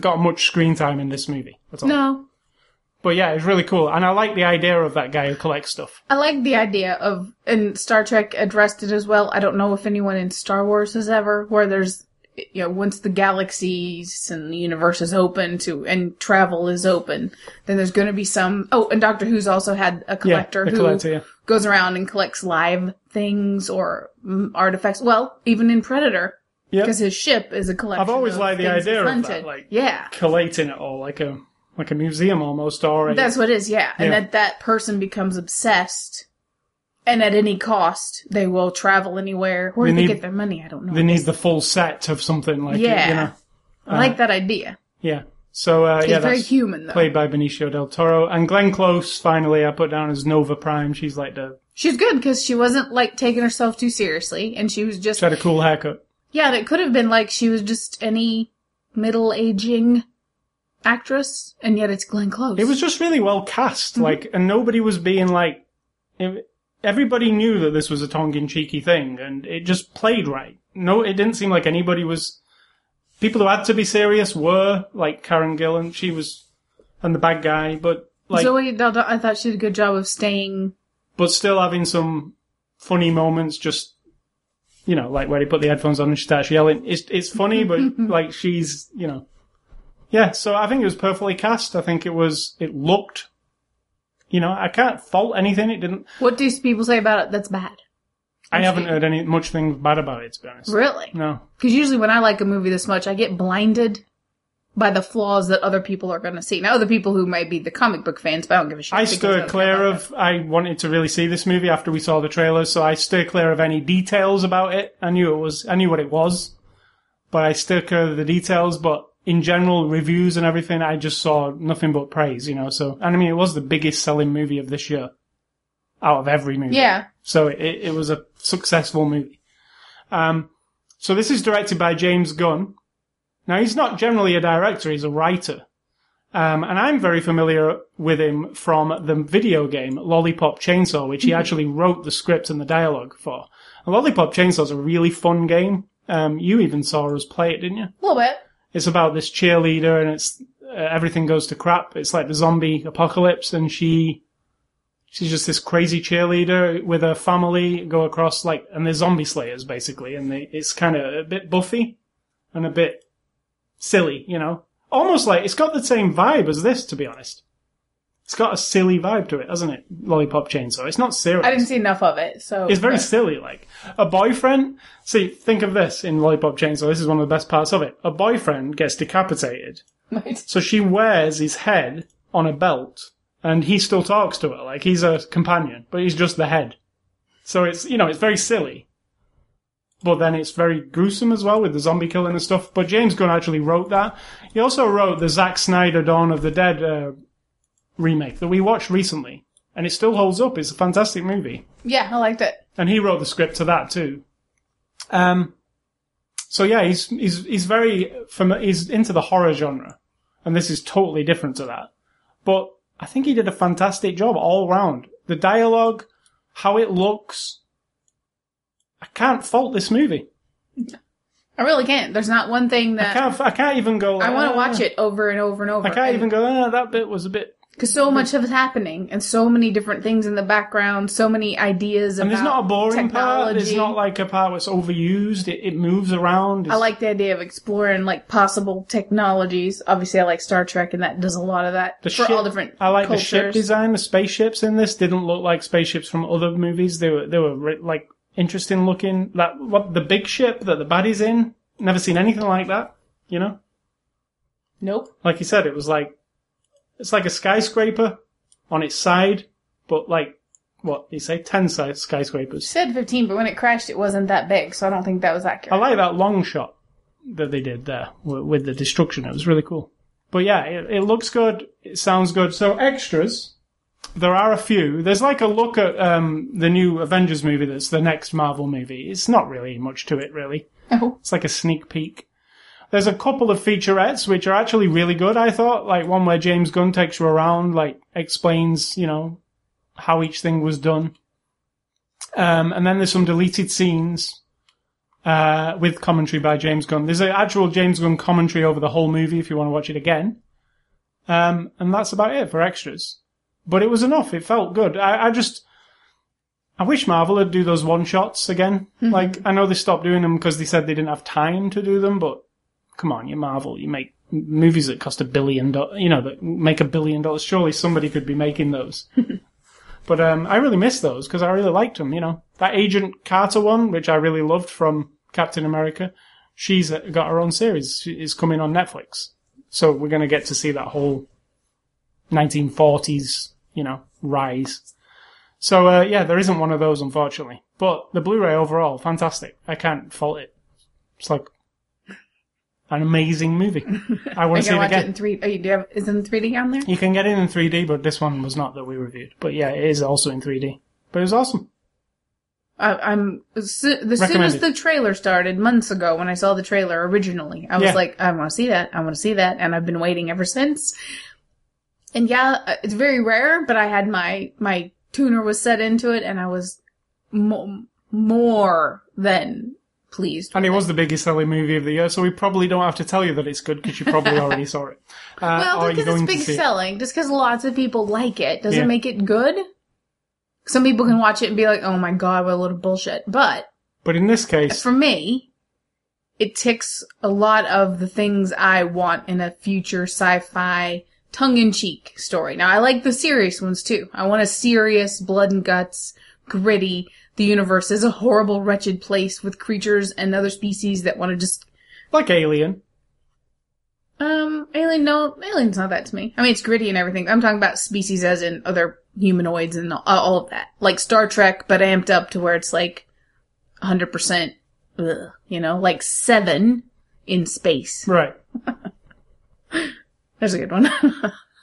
got much screen time in this movie at all. No, But yeah, it's really cool, and I like the idea of that guy who collects stuff. I like the idea of, and Star Trek addressed it as well. I don't know if anyone in Star Wars has ever, where there's, you know, once the galaxies and the universe is open to, and travel is open, then there's going to be some, oh, and Doctor Who's also had a collector yeah, who collector. Yeah. goes around and collects live things or mm, artifacts. Well, even in Predator, Yep. because his ship is a collection. I've always liked the idea of that, like- yeah. collating it all like a like a museum almost, Already, That's what it is, yeah. And that that person becomes obsessed, and at any cost, they will travel anywhere. Where They do they need- get their money? I don't know. they need the full set of something like Yeah. you know. I like that idea. Yeah. So uh, yeah, very that's human, though. played by Benicio del Toro and Glenn Close. Finally, I put down as Nova Prime. She's like the She's good because she wasn't like taking herself too seriously, and she was just she had a cool haircut. yeah. And it could have been like she was just any middle aging actress, and yet it's Glenn Close. It was just really well cast, Mm-hmm. like, and nobody was being like. It, everybody knew that this was a tongue-in-cheeky thing, and it just played right. No, it didn't seem like anybody was. People who had to be serious were like Karen Gillan. She was, and the bad guy, but like, Zoe I thought she did a good job of staying. but still having some funny moments. Just you know, like where he put the headphones on and she starts yelling. It's it's funny, but like she's you know, yeah. So I think it was perfectly cast. I think it was. It looked. You know, I can't fault anything. It didn't. What do people say about it? That's bad. I haven't heard any much thing bad about it. To be honest, Really? no. Because usually when I like a movie this much, I get blinded by the flaws that other people are going to see. Now, other people who might be the comic book fans, but I don't give a shit. I stood clear of. I wanted to really see this movie after we saw the trailer, so I stood clear of any details about it. I knew it was. I knew what it was, but I stood clear of the details. But in general, reviews and everything, I just saw nothing but praise. You know, so and I mean, it was the biggest selling movie of this year, out of every movie. Yeah. So it, it was a successful movie. Um, so this is directed by James Gunn. Now he's not generally a director; he's a writer. Um, and I'm very familiar with him from the video game Lollipop Chainsaw, which he actually wrote the script and the dialogue for. And Lollipop Chainsaw is a really fun game. Um, you even saw us play it, didn't you? A little bit. It's about this cheerleader, and it's uh, everything goes to crap. It's like the zombie apocalypse, and she she's just this crazy cheerleader with her family go across like, and they're zombie slayers basically, and they, it's kind of a bit buffy and a bit silly, you know, almost like it's got the same vibe as this, to be honest. It's got a silly vibe to it, hasn't it? Lollipop Chainsaw. It's not serious. I didn't see enough of it, so. It's very but- silly. Like a boyfriend. See, think of this in Lollipop Chainsaw. This is one of the best parts of it. A boyfriend gets decapitated, Right. so she wears his head on a belt, and he still talks to her like he's a companion, but he's just the head. So it's you know it's very silly, but then it's very gruesome as well with the zombie killing and stuff. But James Gunn actually wrote that. He also wrote the Zack Snyder Dawn of the Dead uh, remake that we watched recently, and it still holds up. It's a fantastic movie Yeah, I liked it. and he wrote the script to that too. Um, so yeah, he's he's he's very fam- he's into the horror genre, and this is totally different to that. But I think he did a fantastic job all round. The dialogue, how it looks, I can't fault this movie. I really can't. There's not one thing I that can't I can't even go. I want to watch it over and over and over. I can't even go. Ah, that bit was a bit. Because so much of it's happening and so many different things in the background, so many ideas. And there's not a boring part. It's not like a part where it's overused. It, it moves around. I like the idea of exploring like possible technologies. Obviously, I like Star Trek, and that does a lot of that The for ship, all different. I like cultures. the ship design. The spaceships in this didn't look like spaceships from other movies. They were they were like interesting looking. Like what the big ship that the baddie's in. Never seen anything like that. You know, Nope. like you said, it was like it's like a skyscraper on its side, but like what you say, ten size skyscrapers. said 15, but when it crashed, it wasn't that big, so I don't think that was accurate. I like that long shot that they did there with, with the destruction. It was really cool. But yeah, it, it looks good. It sounds good. So extras, there are a few. There's like a look at um, the new Avengers movie. That's the next Marvel movie. It's not really much to it, really. Oh. It's like a sneak peek. There's a couple of featurettes which are actually really good. I thought, like one where James Gunn takes you around, like explains, you know, how each thing was done. Um, and then there's some deleted scenes uh, with commentary by James Gunn. There's an actual James Gunn commentary over the whole movie if you want to watch it again. Um, and that's about it for extras. But it was enough. It felt good. I, I just, I wish Marvel would do those one shots again. Like, I know they stopped doing them because they said they didn't have time to do them, but come on, you're Marvel. You make movies that cost a billion dollars, you know, that make a billion dollars. Surely somebody could be making those. but, um, I really miss those because I really liked them, you know. That Agent Carter one, which I really loved from Captain America, she's got her own series. She is coming on Netflix. So we're going to get to see that whole 1940s, you know, rise. So, uh, yeah, there isn't one of those, unfortunately. But the Blu-ray overall, fantastic. I can't fault it. It's like an amazing movie. I want to see it watch again. it in three. Oh, you do have, is it in 3D on there? You can get it in 3D, but this one was not that we reviewed. But yeah, it is also in 3D. But it was awesome. I, I'm as soo- soon as the trailer started months ago when I saw the trailer originally, I was Yeah. like, I want to see that. I want to see that, and I've been waiting ever since. And yeah, it's very rare, but I had my my tuner was set into it, and I was mo- more than pleased. And it was the biggest selling movie of the year, so we probably don't have to tell you that it's good because you probably already saw it. Uh, Well, because it's big see it. selling, just because lots of people like it, doesn't Yeah. make it good. Some people can watch it and be like, "Oh my god, what a load of bullshit," but But in this case, for me, it ticks a lot of the things I want in a future sci-fi tongue-in-cheek story. Now, I like the serious ones too. I want a serious, blood and guts, gritty. The universe is a horrible, wretched place with creatures and other species that want to just like Alien, um, alien, no, alien's not that to me. I mean, it's gritty and everything. I'm talking about species as in other humanoids and all, all of that. Like Star Trek, but amped up to where it's like 100%, you know, like Seven in space. right? There's a good one.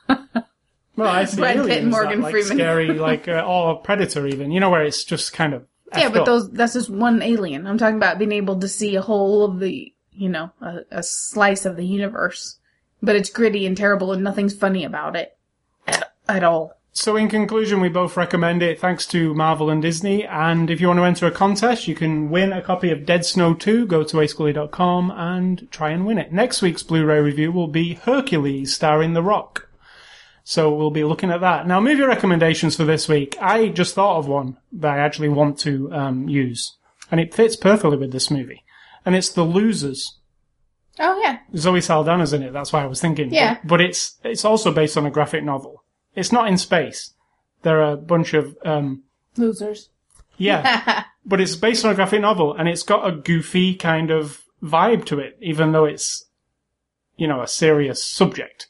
Well, I see Brad Pitt and as that, Morgan like, Freeman. scary, like uh, or Predator, even. You know where it's just kind of yeah, but up. those, that's just one alien. I'm talking about being able to see a whole of the, you know, a, a slice of the universe. But it's gritty and terrible and nothing's funny about it. At, at all. So in conclusion, we both recommend it thanks to Marvel and Disney. And if you want to enter a contest, you can win a copy of Dead Snow 2. Go to ascully.com and try and win it. Next week's Blu-ray review will be Hercules starring The Rock. So we'll be looking at that. Now, movie recommendations for this week. I just thought of one that I actually want to um, use. And it fits perfectly with this movie. And it's The Losers. Oh yeah. Zoe Saldana's in it. That's why I was thinking. Yeah. But, but it's it's also based on a graphic novel. It's not in space. There are a bunch of um, Losers. yeah, but it's based on a graphic novel, and it's got a goofy kind of vibe to it, even though it's you know a serious subject.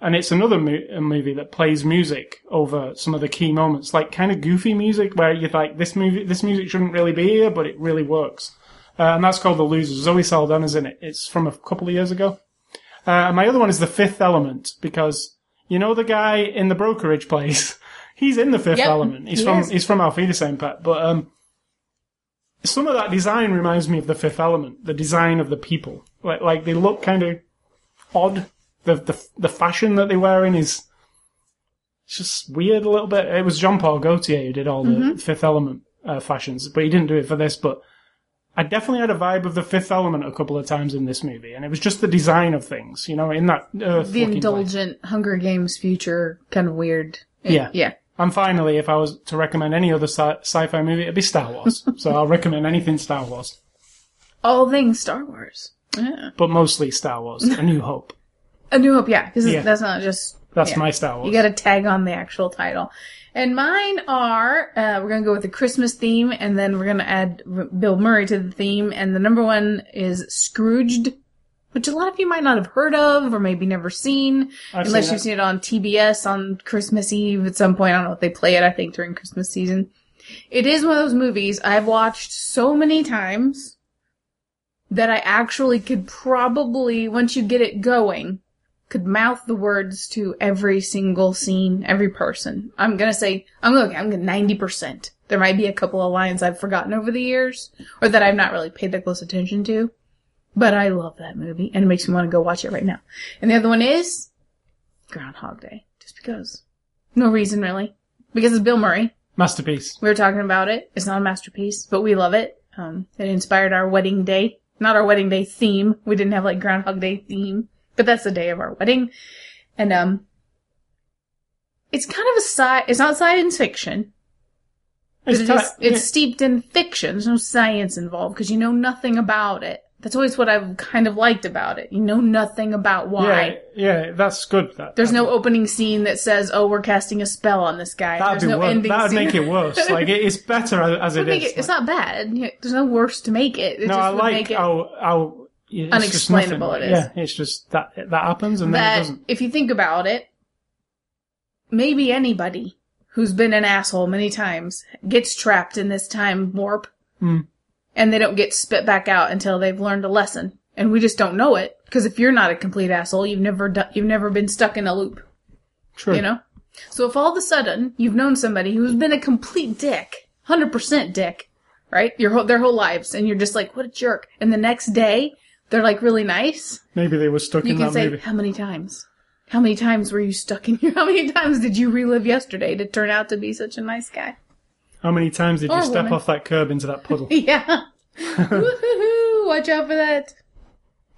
And it's another mo- a movie that plays music over some of the key moments, like kind of goofy music, where you're like, this movie, this music shouldn't really be here, but it really works. Uh, and that's called The Losers. Zoe Saldana's in it. It's from a couple of years ago. Uh, and my other one is The Fifth Element, because you know the guy in the brokerage place? He's in The Fifth Yep, Element. He's he from, is. he's from Auf Wiedersehen, Pat. But, um, some of that design reminds me of The Fifth Element, the design of the people. Like, like they look kind of odd. The, the, the fashion that they wear in is, it's just weird a little bit. It was Jean Paul Gaultier who did all the Mm-hmm. Fifth Element uh, fashions, but he didn't do it for this. But I definitely had a vibe of the Fifth Element a couple of times in this movie, and it was just the design of things, you know, in that earth. the looking place. indulgent Hunger Games future, kind of weird. Yeah. Yeah. And finally, if I was to recommend any other sci- sci-fi movie, it'd be Star Wars. so I'll recommend anything Star Wars, All things Star Wars. Yeah. but mostly Star Wars: A New Hope. A New Hope, yeah, because Yeah. that's not just. That's yeah. my Star Wars. You got to tag on the actual title. And mine are, uh, we're going to go with the Christmas theme, and then we're going to add R- Bill Murray to the theme. And the number one is Scrooged, which a lot of you might not have heard of or maybe never seen, I've unless seen you've seen it on TBS on Christmas Eve at some point. I don't know if they play it, I think, during Christmas season. It is one of those movies I've watched so many times that I actually could probably, once you get it going, could mouth the words to every single scene, every person. I'm gonna say, I'm looking, I'm gonna 90%. There might be a couple of lines I've forgotten over the years, or that I've not really paid that close attention to. But I love that movie, and it makes me want to go watch it right now. And the other one is Groundhog Day. Just because. No reason really. Because it's Bill Murray, Masterpiece. We were talking about it. It's not a masterpiece, but we love it. Um, it inspired our wedding day. Not our wedding day theme. We didn't have like Groundhog Day theme, but that's the day of our wedding. And, um, it's kind of a sci, it's not science fiction. It's, it is, it's steeped in fiction. There's no science involved because you know nothing about it. That's always what I've kind of liked about it. You know nothing about why. yeah, yeah, that's good. That, There's no opening scene that says, "Oh, we're casting a spell on this guy." That'd There's be no worse. ending That'd scene. make it worse. Like it, it's better as, it is. it Would make is. it- it's not bad. There's no worse to make it. it no, I like how how it's Unexplainable it is. Yeah, it's just that that happens and then it doesn't. if you think about it, maybe anybody who's been an asshole many times gets trapped in this time warp, Hmm. and they don't get spit back out until they've learned a lesson, and we just don't know it because if you're not a complete asshole, you've never do- you've never been stuck in a loop. True. You know? So if all of a sudden you've known somebody who's been a complete dick, 100% dick, right? Your whole, their whole lives, and you're just like, what a jerk. And the next day, they're like really nice. Maybe they were stuck You in can that say, movie. how many times? How many times were you stuck in your, how many times did you relive yesterday to turn out to be such a nice guy? How many times did you step woman. off that curb into that puddle? Yeah. Woohoo! Watch out for that.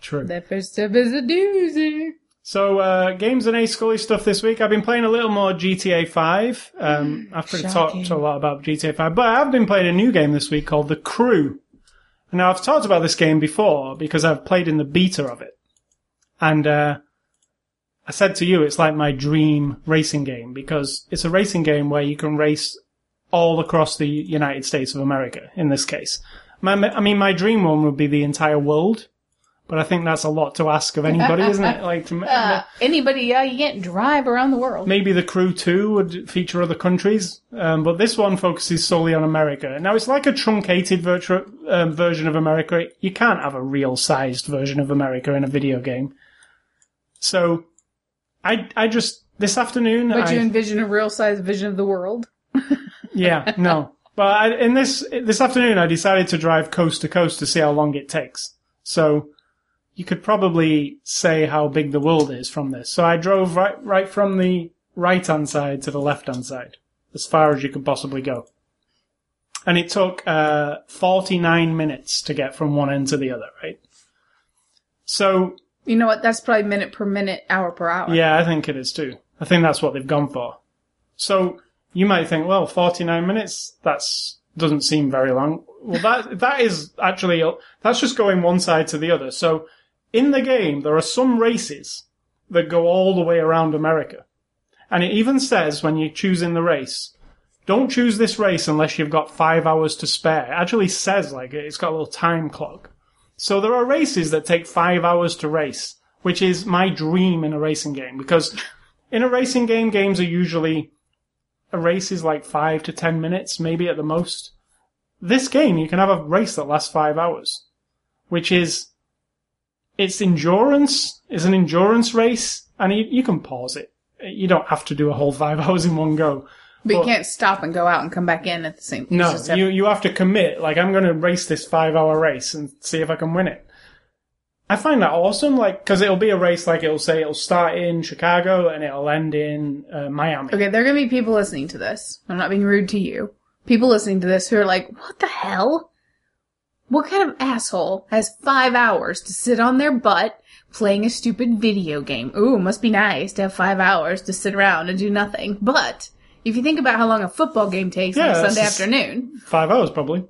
True. That first step is a doozy. So, uh, games and A Scully stuff this week. I've been playing a little more GTA 5. Um, I've pretty Shocking. talked a lot about GTA 5, but I have been playing a new game this week called The Crew. Now, I've talked about this game before because I've played in the beta of it. And, uh, I said to you, it's like my dream racing game because it's a racing game where you can race all across the United States of America, in this case. My, I mean, my dream one would be the entire world, but I think that's a lot to ask of anybody, isn't it? Like, to, Uh, anybody, yeah, you can't drive around the world. Maybe the crew too would feature other countries, um, but this one focuses solely on America. Now it's like a truncated virtual um, version of America. You can't have a real sized version of America in a video game. So, I I just this afternoon. But I, you envision a real sized vision of the world. yeah, no. But I, in this this afternoon, I decided to drive coast to coast to see how long it takes. So you could probably say how big the world is from this. So I drove right right from the right hand side to the left hand side, as far as you could possibly go. And it took uh, 49 minutes to get from one end to the other, right? So You know what? That's probably minute per minute, hour per hour. yeah, I think it is too. I think that's what they've gone for. So you might think, well, 49 minutes, that's, doesn't seem very long. Well, that, that is actually, that's just going one side to the other. So in the game, there are some races that go all the way around America. And it even says when you're choosing the race, don't choose this race unless you've got five hours to spare. It actually says like it's got a little time clock. So there are races that take five hours to race, which is my dream in a racing game because in a racing game, games are usually a race is like five to ten minutes, maybe at the most. This game, you can have a race that lasts five hours, which is it's endurance. It's an endurance race, and you, you can pause it. You don't have to do a whole five hours in one go. But you can't stop and go out and come back in at the same No, have- you you have to commit. Like I'm going to race this five hour race and see if I can win it. I find that awesome, like because it'll be a race like it'll say it'll start in Chicago and it'll end in uh, Miami. Okay, there are gonna be people listening to this. I'm not being rude to you. People listening to this who are like, what the hell? What kind of asshole has five hours to sit on their butt playing a stupid video game? Ooh, must be nice to have five hours to sit around and do nothing. But if you think about how long a football game takes on a Sunday afternoon, Five hours probably.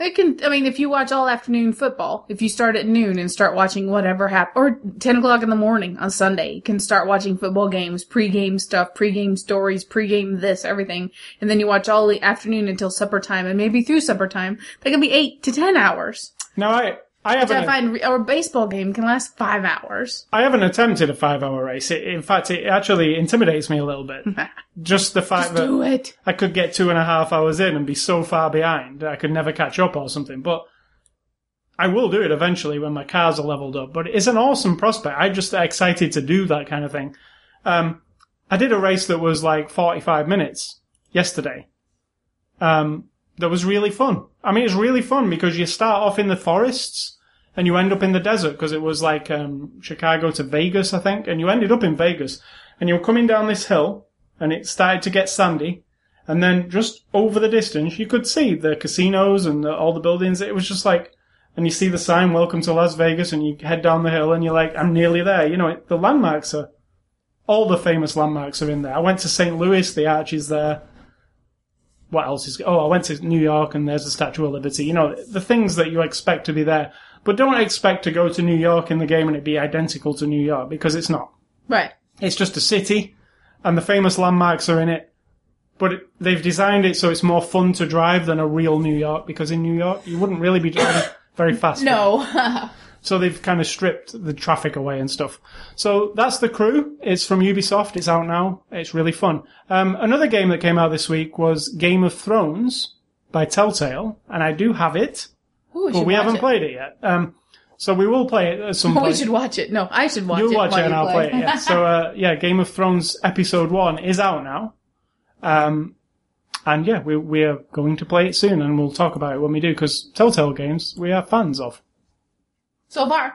It can, I mean, if you watch all afternoon football, if you start at noon and start watching whatever hap or 10 o'clock in the morning on Sunday, you can start watching football games, pre-game stuff, pre-game stories, pre-game this, everything. And then you watch all the afternoon until supper time and maybe through supper time. That can be 8 to 10 hours. Now I I Which I haven't find, re- or a baseball game can last 5 hours. I haven't attempted a five hour race. It, in fact, it actually intimidates me a little bit. Just the fact that Do it. I could get two and a half hours in and be so far behind I could never catch up or something. But I will do it eventually when my cars are leveled up. But it's an awesome prospect. I'm just excited to do that kind of thing. Um, I did a race that was like 45 minutes yesterday. Um, that was really fun. I mean, it's really fun because you start off in the forests and you end up in the desert because it was like um, Chicago to Vegas, I think, and you ended up in Vegas and you were coming down this hill and it started to get sandy And then just over the distance, you could see the casinos and the, all the buildings. It was just like, and you see the sign, welcome to Las Vegas, and you head down the hill and you're like, I'm nearly there. You know, it, the landmarks are, all the famous landmarks are in there. I went to St. Louis, the arch is there. What else is, oh, I went to New York and there's the Statue of Liberty. You know, the things that you expect to be there. But don't expect to go to New York in the game and it be identical to New York because it's not. Right. It's just a city, and the famous landmarks are in it. But it, they've designed it so it's more fun to drive than a real New York, because in New York you wouldn't really be driving very fast. No. So they've kind of stripped the traffic away and stuff. So that's the crew. It's from Ubisoft. It's out now. It's really fun. Um, another game that came out this week was Game of Thrones by Telltale, and I do have it, Ooh, but we haven't it. played it yet. Um, so we will play it at some point. We should watch it. No, I should watch it. You'll it. watch it and I'll play it. Yeah. So uh, yeah, Game of Thrones episode one is out now, um, and yeah, we we are going to play it soon, and we'll talk about it when we do because Telltale games we are fans of. So far.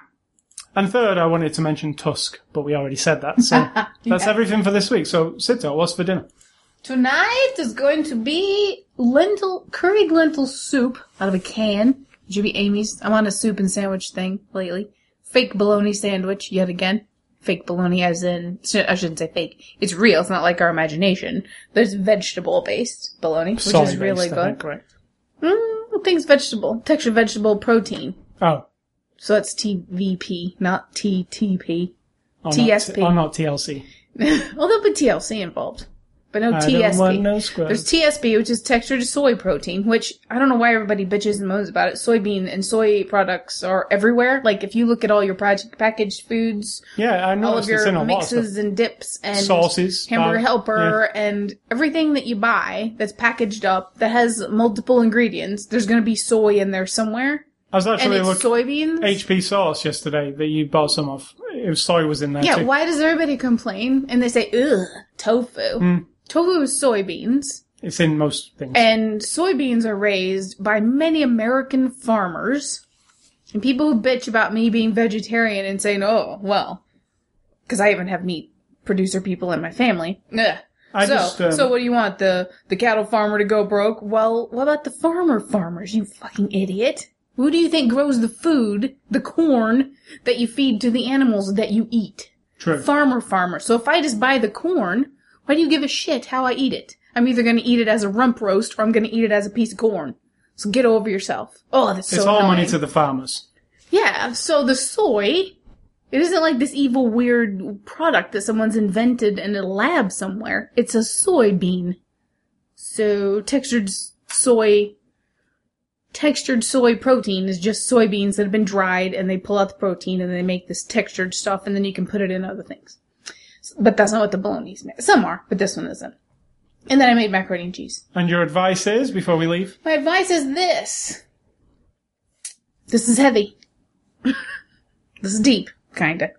And third, I wanted to mention Tusk, but we already said that. So that's everything for this week. So Sito, what's for dinner? Tonight is going to be lentil, curried lentil soup out of a can. It should be Amy's. I'm on a soup and sandwich thing lately. Fake bologna sandwich, yet again. Fake bologna as in, I shouldn't say fake. It's real. It's not like our imagination. There's vegetable based bologna, which Soy is really based, I good. think, correct? Mm, things vegetable. Texture vegetable protein. Oh, So it's TVP, not TTP. oh, TSP. Not, oh, not TLC. well, there'll be TLC involved. But no I TSP. no scrubs. There's TSP, which is textured soy protein, which I don't know why everybody bitches and moans about it. Soybean and soy products are everywhere. Like if you look at all your project packaged foods, Yeah, I all of it's in your lot of mixes and dips and Sauces, hamburger uh, helper, and everything that you buy that's packaged up that has multiple ingredients, there's going to be soy in there somewhere, I was and actually it's looking soybeans. HP sauce yesterday that you bought some of. It was soy was in there Yeah, too. why does everybody complain and they say, ugh, tofu? Hmm. Tofu is soybeans, It's in most things. and soybeans are raised by many American farmers. And people who bitch about me being vegetarian and saying, oh, well, because I even have meat producer people in my family. Ugh. I so, just, um, so what do you want? The the cattle farmer to go broke? Well, what about the farmer farmers? You fucking idiot! Who do you think grows the food, the corn that you feed to the animals that you eat? True. farmer farmer. So if I just buy the corn, why do you give a shit how I eat it? I'm either going to eat it as a rump roast or I'm going to eat it as a piece of corn. So get over yourself. Oh, that's so it's all money to the farmers. Yeah, so the soy, it isn't like this evil weird product that someone's invented in a lab somewhere. It's a soybean. So textured soy, textured soy protein is just soybeans that have been dried and they pull out the protein and they make this textured stuff and then you can put it in other things. But that's not what the bologna's made. Some are, but this one isn't. And then I made macaroni and cheese. And your advice is, before we leave, My advice is this. This is heavy. this is deep, kinda.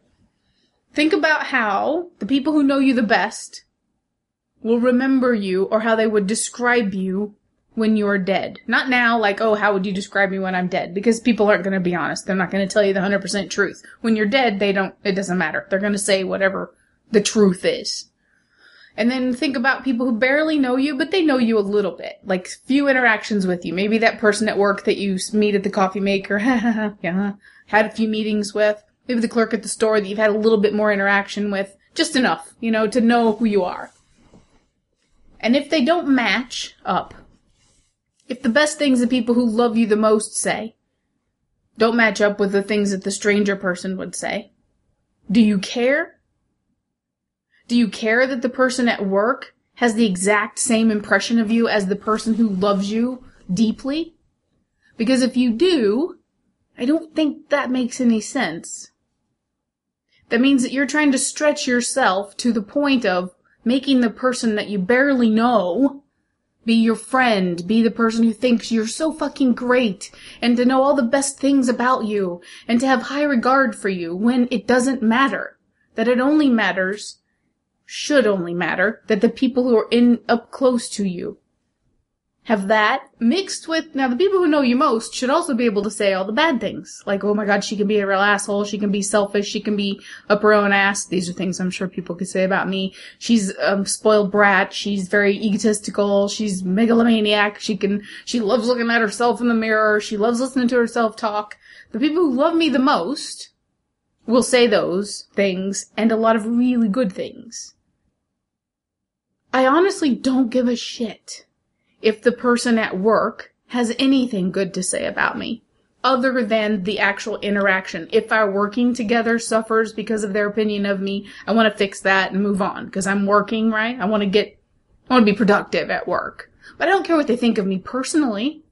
Think about how the people who know you the best will remember you or how they would describe you when you're dead. Not now, like, oh, how would you describe me when I'm dead? Because people aren't gonna be honest. They're not gonna tell you the 100% truth. When you're dead, they don't, it doesn't matter. They're gonna say whatever the truth is. And then think about people who barely know you, but they know you a little bit. Like few interactions with you. Maybe that person at work that you meet at the coffee maker, yeah, had a few meetings with. Maybe the clerk at the store that you've had a little bit more interaction with. Just enough, you know, to know who you are. And if they don't match up, if the best things the people who love you the most say don't match up with the things that the stranger person would say, do you care? Do you care that the person at work has the exact same impression of you as the person who loves you deeply? Because if you do, I don't think that makes any sense. That means that you're trying to stretch yourself to the point of making the person that you barely know be your friend, be the person who thinks you're so fucking great, and to know all the best things about you, and to have high regard for you when it doesn't matter. That it only matters should only matter that the people who are in up close to you have that mixed with now the people who know you most should also be able to say all the bad things. Like oh my god she can be a real asshole. She can be selfish. She can be up her ass. These are things i'm sure people could say about me. She's a spoiled brat. She's very egotistical. She's megalomaniac. She can she loves looking at herself in the mirror. She loves listening to herself talk. The people who love me the most will say those things and a lot of really good things. I honestly don't give a shit if the person at work has anything good to say about me other than the actual interaction. If our working together suffers because of their opinion of me, I want to fix that and move on because I'm working, right? I want to get, I want to be productive at work. But I don't care what they think of me personally.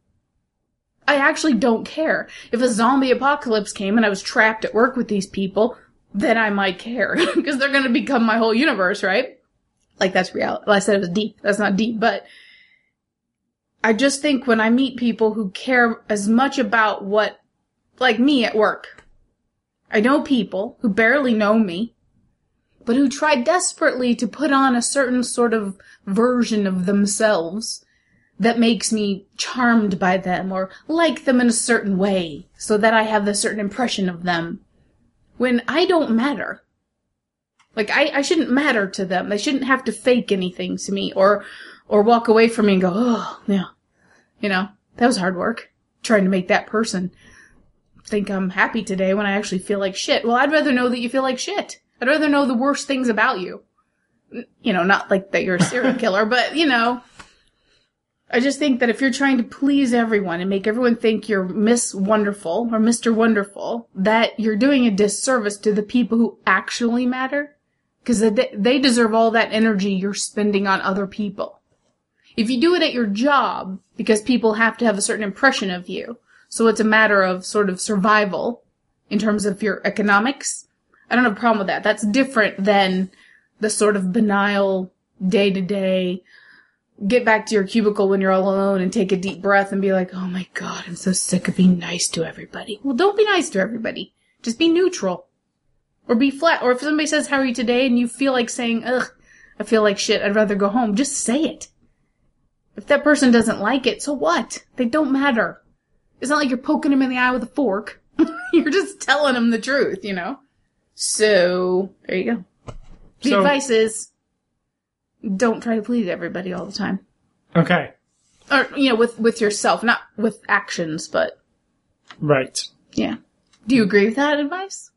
I actually don't care. If a zombie apocalypse came and I was trapped at work with these people, then I might care because they're going to become my whole universe, right? Like that's reality. Well, I said it was deep. That's not deep, but I just think when I meet people who care as much about what, like me at work, I know people who barely know me, but who try desperately to put on a certain sort of version of themselves that makes me charmed by them or like them in a certain way so that I have a certain impression of them when I don't matter. Like I, I shouldn't matter to them. They shouldn't have to fake anything to me or or walk away from me and go, oh, yeah, you know, that was hard work trying to make that person think I'm happy today when I actually feel like shit. Well, I'd rather know that you feel like shit. I'd rather know the worst things about you. You know, not like that you're a serial killer, but you know, I just think that if you're trying to please everyone and make everyone think you're Miss Wonderful or Mr. Wonderful, that you're doing a disservice to the people who actually matter. Because they deserve all that energy you're spending on other people. If you do it at your job, because people have to have a certain impression of you, so it's a matter of sort of survival in terms of your economics, I don't have a problem with that. That's different than the sort of banal day to day get back to your cubicle when you're all alone and take a deep breath and be like, oh my god, I'm so sick of being nice to everybody. Well, don't be nice to everybody. Just be neutral. Or be flat. Or if somebody says, how are you today? and you feel like saying, ugh, I feel like shit, I'd rather go home, just say it. If that person doesn't like it, so what? They don't matter. It's not like you're poking them in the eye with a fork. you're just telling them the truth, you know? So, there you go. The so, advice is, don't try to please everybody all the time. Okay. Or, you know, with, with yourself, not with actions, but. Right. Yeah. Do you agree with that advice?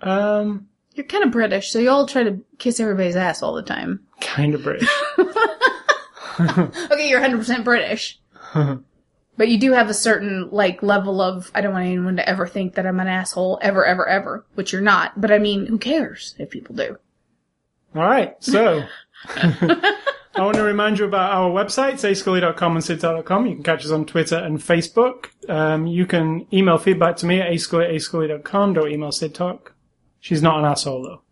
Um. You're kind of British, so you all try to kiss everybody's ass all the time. Kind of British. okay, you're 100% British. but you do have a certain, like, level of, I don't want anyone to ever think that I'm an asshole, ever, ever, ever, which you're not. But I mean, who cares if people do? Alright, so. I want to remind you about our websites, ascully.com and sidtalk.com. You can catch us on Twitter and Facebook. Um, you can email feedback to me at ascully at ascully.com. Don't email sidtalk. She's not an asshole, though.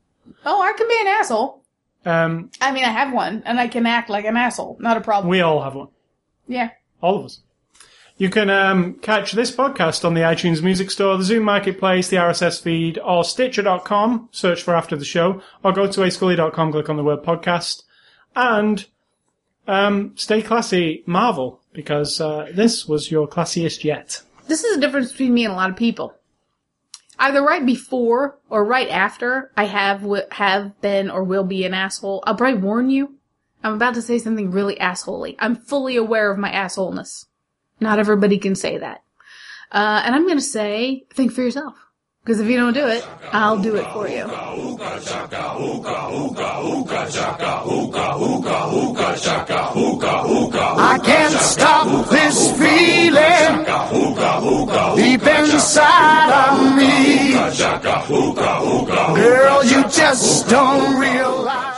Oh, I can be an asshole. Um, I mean, I have one, and I can act like an asshole. Not a problem. We all have one. Yeah. All of us. You can um, catch this podcast on the iTunes Music Store, the Zune Marketplace, the RSS feed, or Stitcher.com. Search for After the Show, or go to ascully.com, click on the word podcast, and um, stay classy, Marvel, because uh, this was your classiest yet. This is the difference between me and a lot of people either right before or right after I have w- have been or will be an asshole, I'll probably warn you. I'm about to say something really assholey. I'm fully aware of my assholeness. Not everybody can say that. Uh, and I'm gonna say, think for yourself. Because if you don't do it, I'll do it for you. I can't stop this feeling deep inside of me. Girl, you just don't realize.